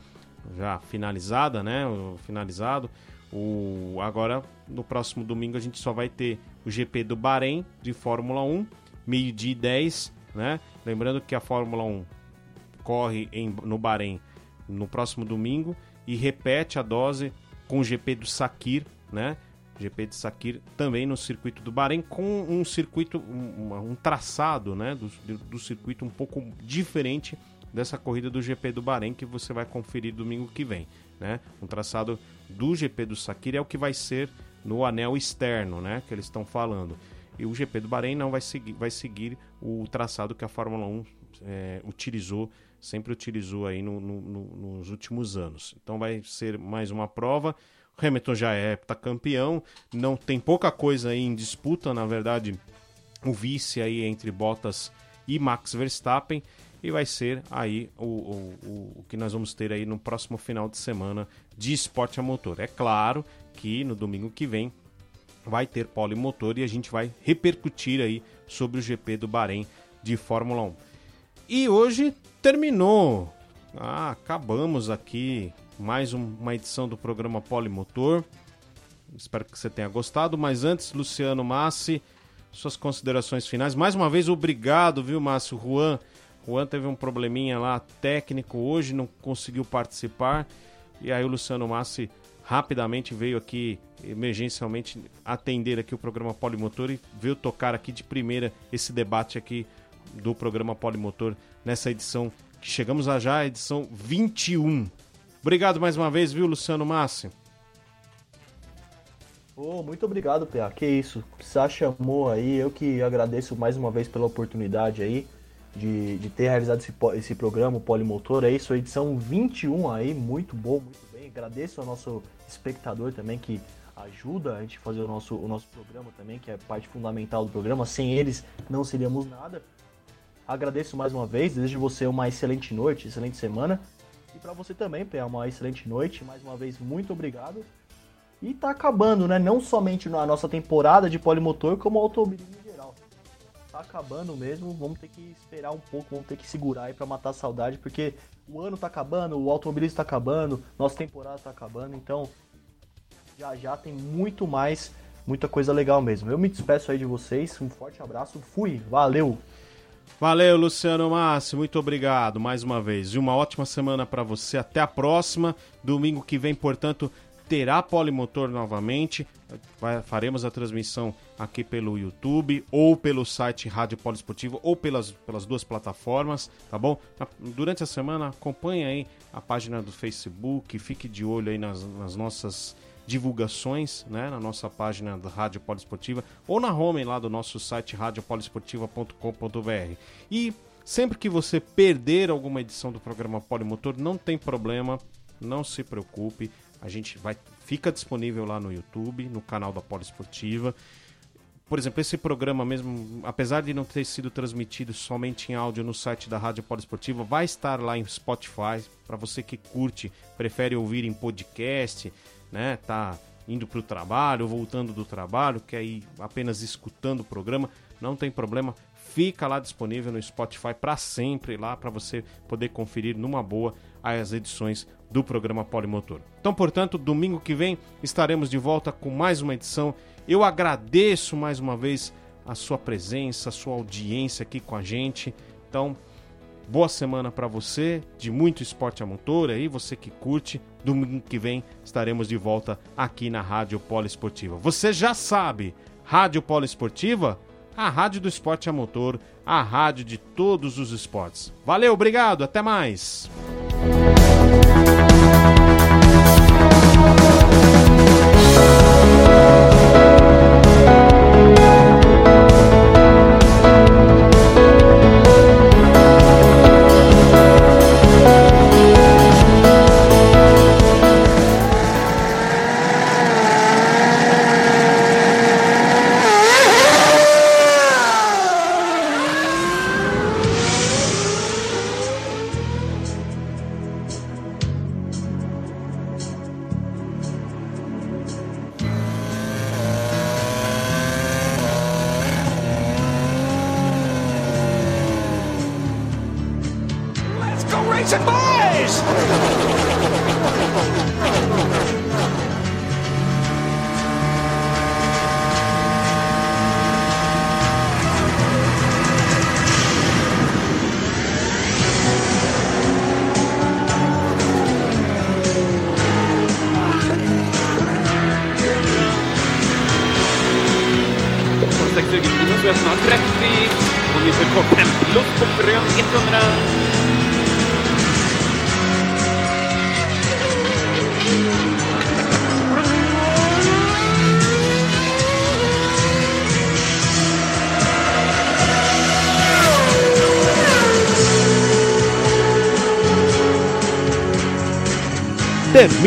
já finalizada, né? O finalizado. O, agora, no próximo domingo, a gente só vai ter o GP do Bahrein de Fórmula 1, meio-dia e 10, né? Lembrando que a Fórmula 1 corre em, no Bahrein no próximo domingo e repete a dose com o GP do Sakir, né? GP de Sakir também no circuito do Bahrein com um circuito, um, um traçado, né? Do, do circuito um pouco diferente dessa corrida do GP do Bahrein que você vai conferir domingo que vem, né? Um traçado do GP do Sakir é o que vai ser no anel externo, né? Que eles estão falando. E o GP do Bahrein não vai seguir, vai seguir o traçado que a Fórmula 1 é, utilizou, sempre utilizou aí no, no, no, nos últimos anos. Então vai ser mais uma prova. O Hamilton já é campeão, não tem pouca coisa aí em disputa, na verdade, o vice aí entre Bottas e Max Verstappen e vai ser aí o, o, o, que nós vamos ter aí no próximo final de semana de esporte a motor. É claro que no domingo que vem vai ter polimotor e a gente vai repercutir aí sobre o GP do Bahrein de Fórmula 1. E hoje terminou. Ah, acabamos aqui mais um, uma edição do programa Polimotor. Espero que você tenha gostado, mas antes, Luciano Massi, suas considerações finais. Mais uma vez, obrigado, viu, Márcio? Juan Juan teve um probleminha lá técnico hoje, não conseguiu participar. E aí o Luciano Massi rapidamente veio aqui emergencialmente atender aqui o programa Polimotor e veio tocar aqui de primeira esse debate aqui do programa Polimotor nessa edição que chegamos a já edição 21. Obrigado mais uma vez, viu, Luciano Massi? Oh, muito obrigado, PA. Que isso. Precisar chamou aí. Eu que agradeço mais uma vez pela oportunidade aí de, de ter realizado esse, esse programa, o Polimotor. É isso, edição 21 aí, muito bom, muito bem. Agradeço ao nosso espectador também que ajuda a gente fazer o nosso, o nosso programa também, que é parte fundamental do programa. Sem eles não seríamos nada. Agradeço mais uma vez, desejo você uma excelente noite, excelente semana. E para você também, Pé, uma excelente noite. Mais uma vez, muito obrigado. E tá acabando, né? Não somente na nossa temporada de polimotor, como automobilismo tá acabando mesmo, vamos ter que esperar um pouco, vamos ter que segurar aí para matar a saudade, porque o ano tá acabando, o automobilismo tá acabando, nossa temporada tá acabando, então já já tem muito mais, muita coisa legal mesmo. Eu me despeço aí de vocês, um forte abraço, fui, valeu! Valeu, Luciano Massi, muito obrigado mais uma vez. E uma ótima semana para você. Até a próxima. Domingo que vem, portanto, terá polimotor novamente. Faremos a transmissão aqui pelo YouTube ou pelo site Rádio Poliesportivo ou pelas, pelas duas plataformas, tá bom? Durante a semana acompanhe aí a página do Facebook, fique de olho aí nas, nas nossas divulgações, né, na nossa página da Rádio Poliesportiva ou na home lá do nosso site radiopoliesportiva.com.br. E sempre que você perder alguma edição do programa Polimotor, não tem problema, não se preocupe a gente vai fica disponível lá no YouTube, no canal da Poliesportiva. Por exemplo, esse programa mesmo, apesar de não ter sido transmitido somente em áudio no site da Rádio Poliesportiva, vai estar lá em Spotify para você que curte, prefere ouvir em podcast, né? Tá indo para o trabalho, voltando do trabalho, quer ir apenas escutando o programa, não tem problema. fica lá disponível no Spotify para sempre lá para você poder conferir numa boa as edições do programa Polimotor. Então, portanto, domingo que vem estaremos de volta com mais uma edição. Eu agradeço mais uma vez a sua presença, a sua audiência aqui com a gente. Então, boa semana para você, de muito esporte a motor aí, você que curte. Domingo que vem estaremos de volta aqui na Rádio Poliesportiva. Você já sabe, Rádio Poliesportiva, a rádio do esporte a motor, a rádio de todos os esportes. Valeu, obrigado, até mais.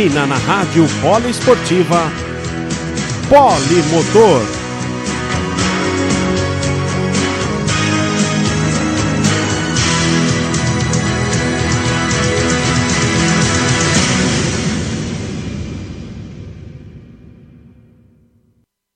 Termina na Rádio Poliesportiva Polimotor.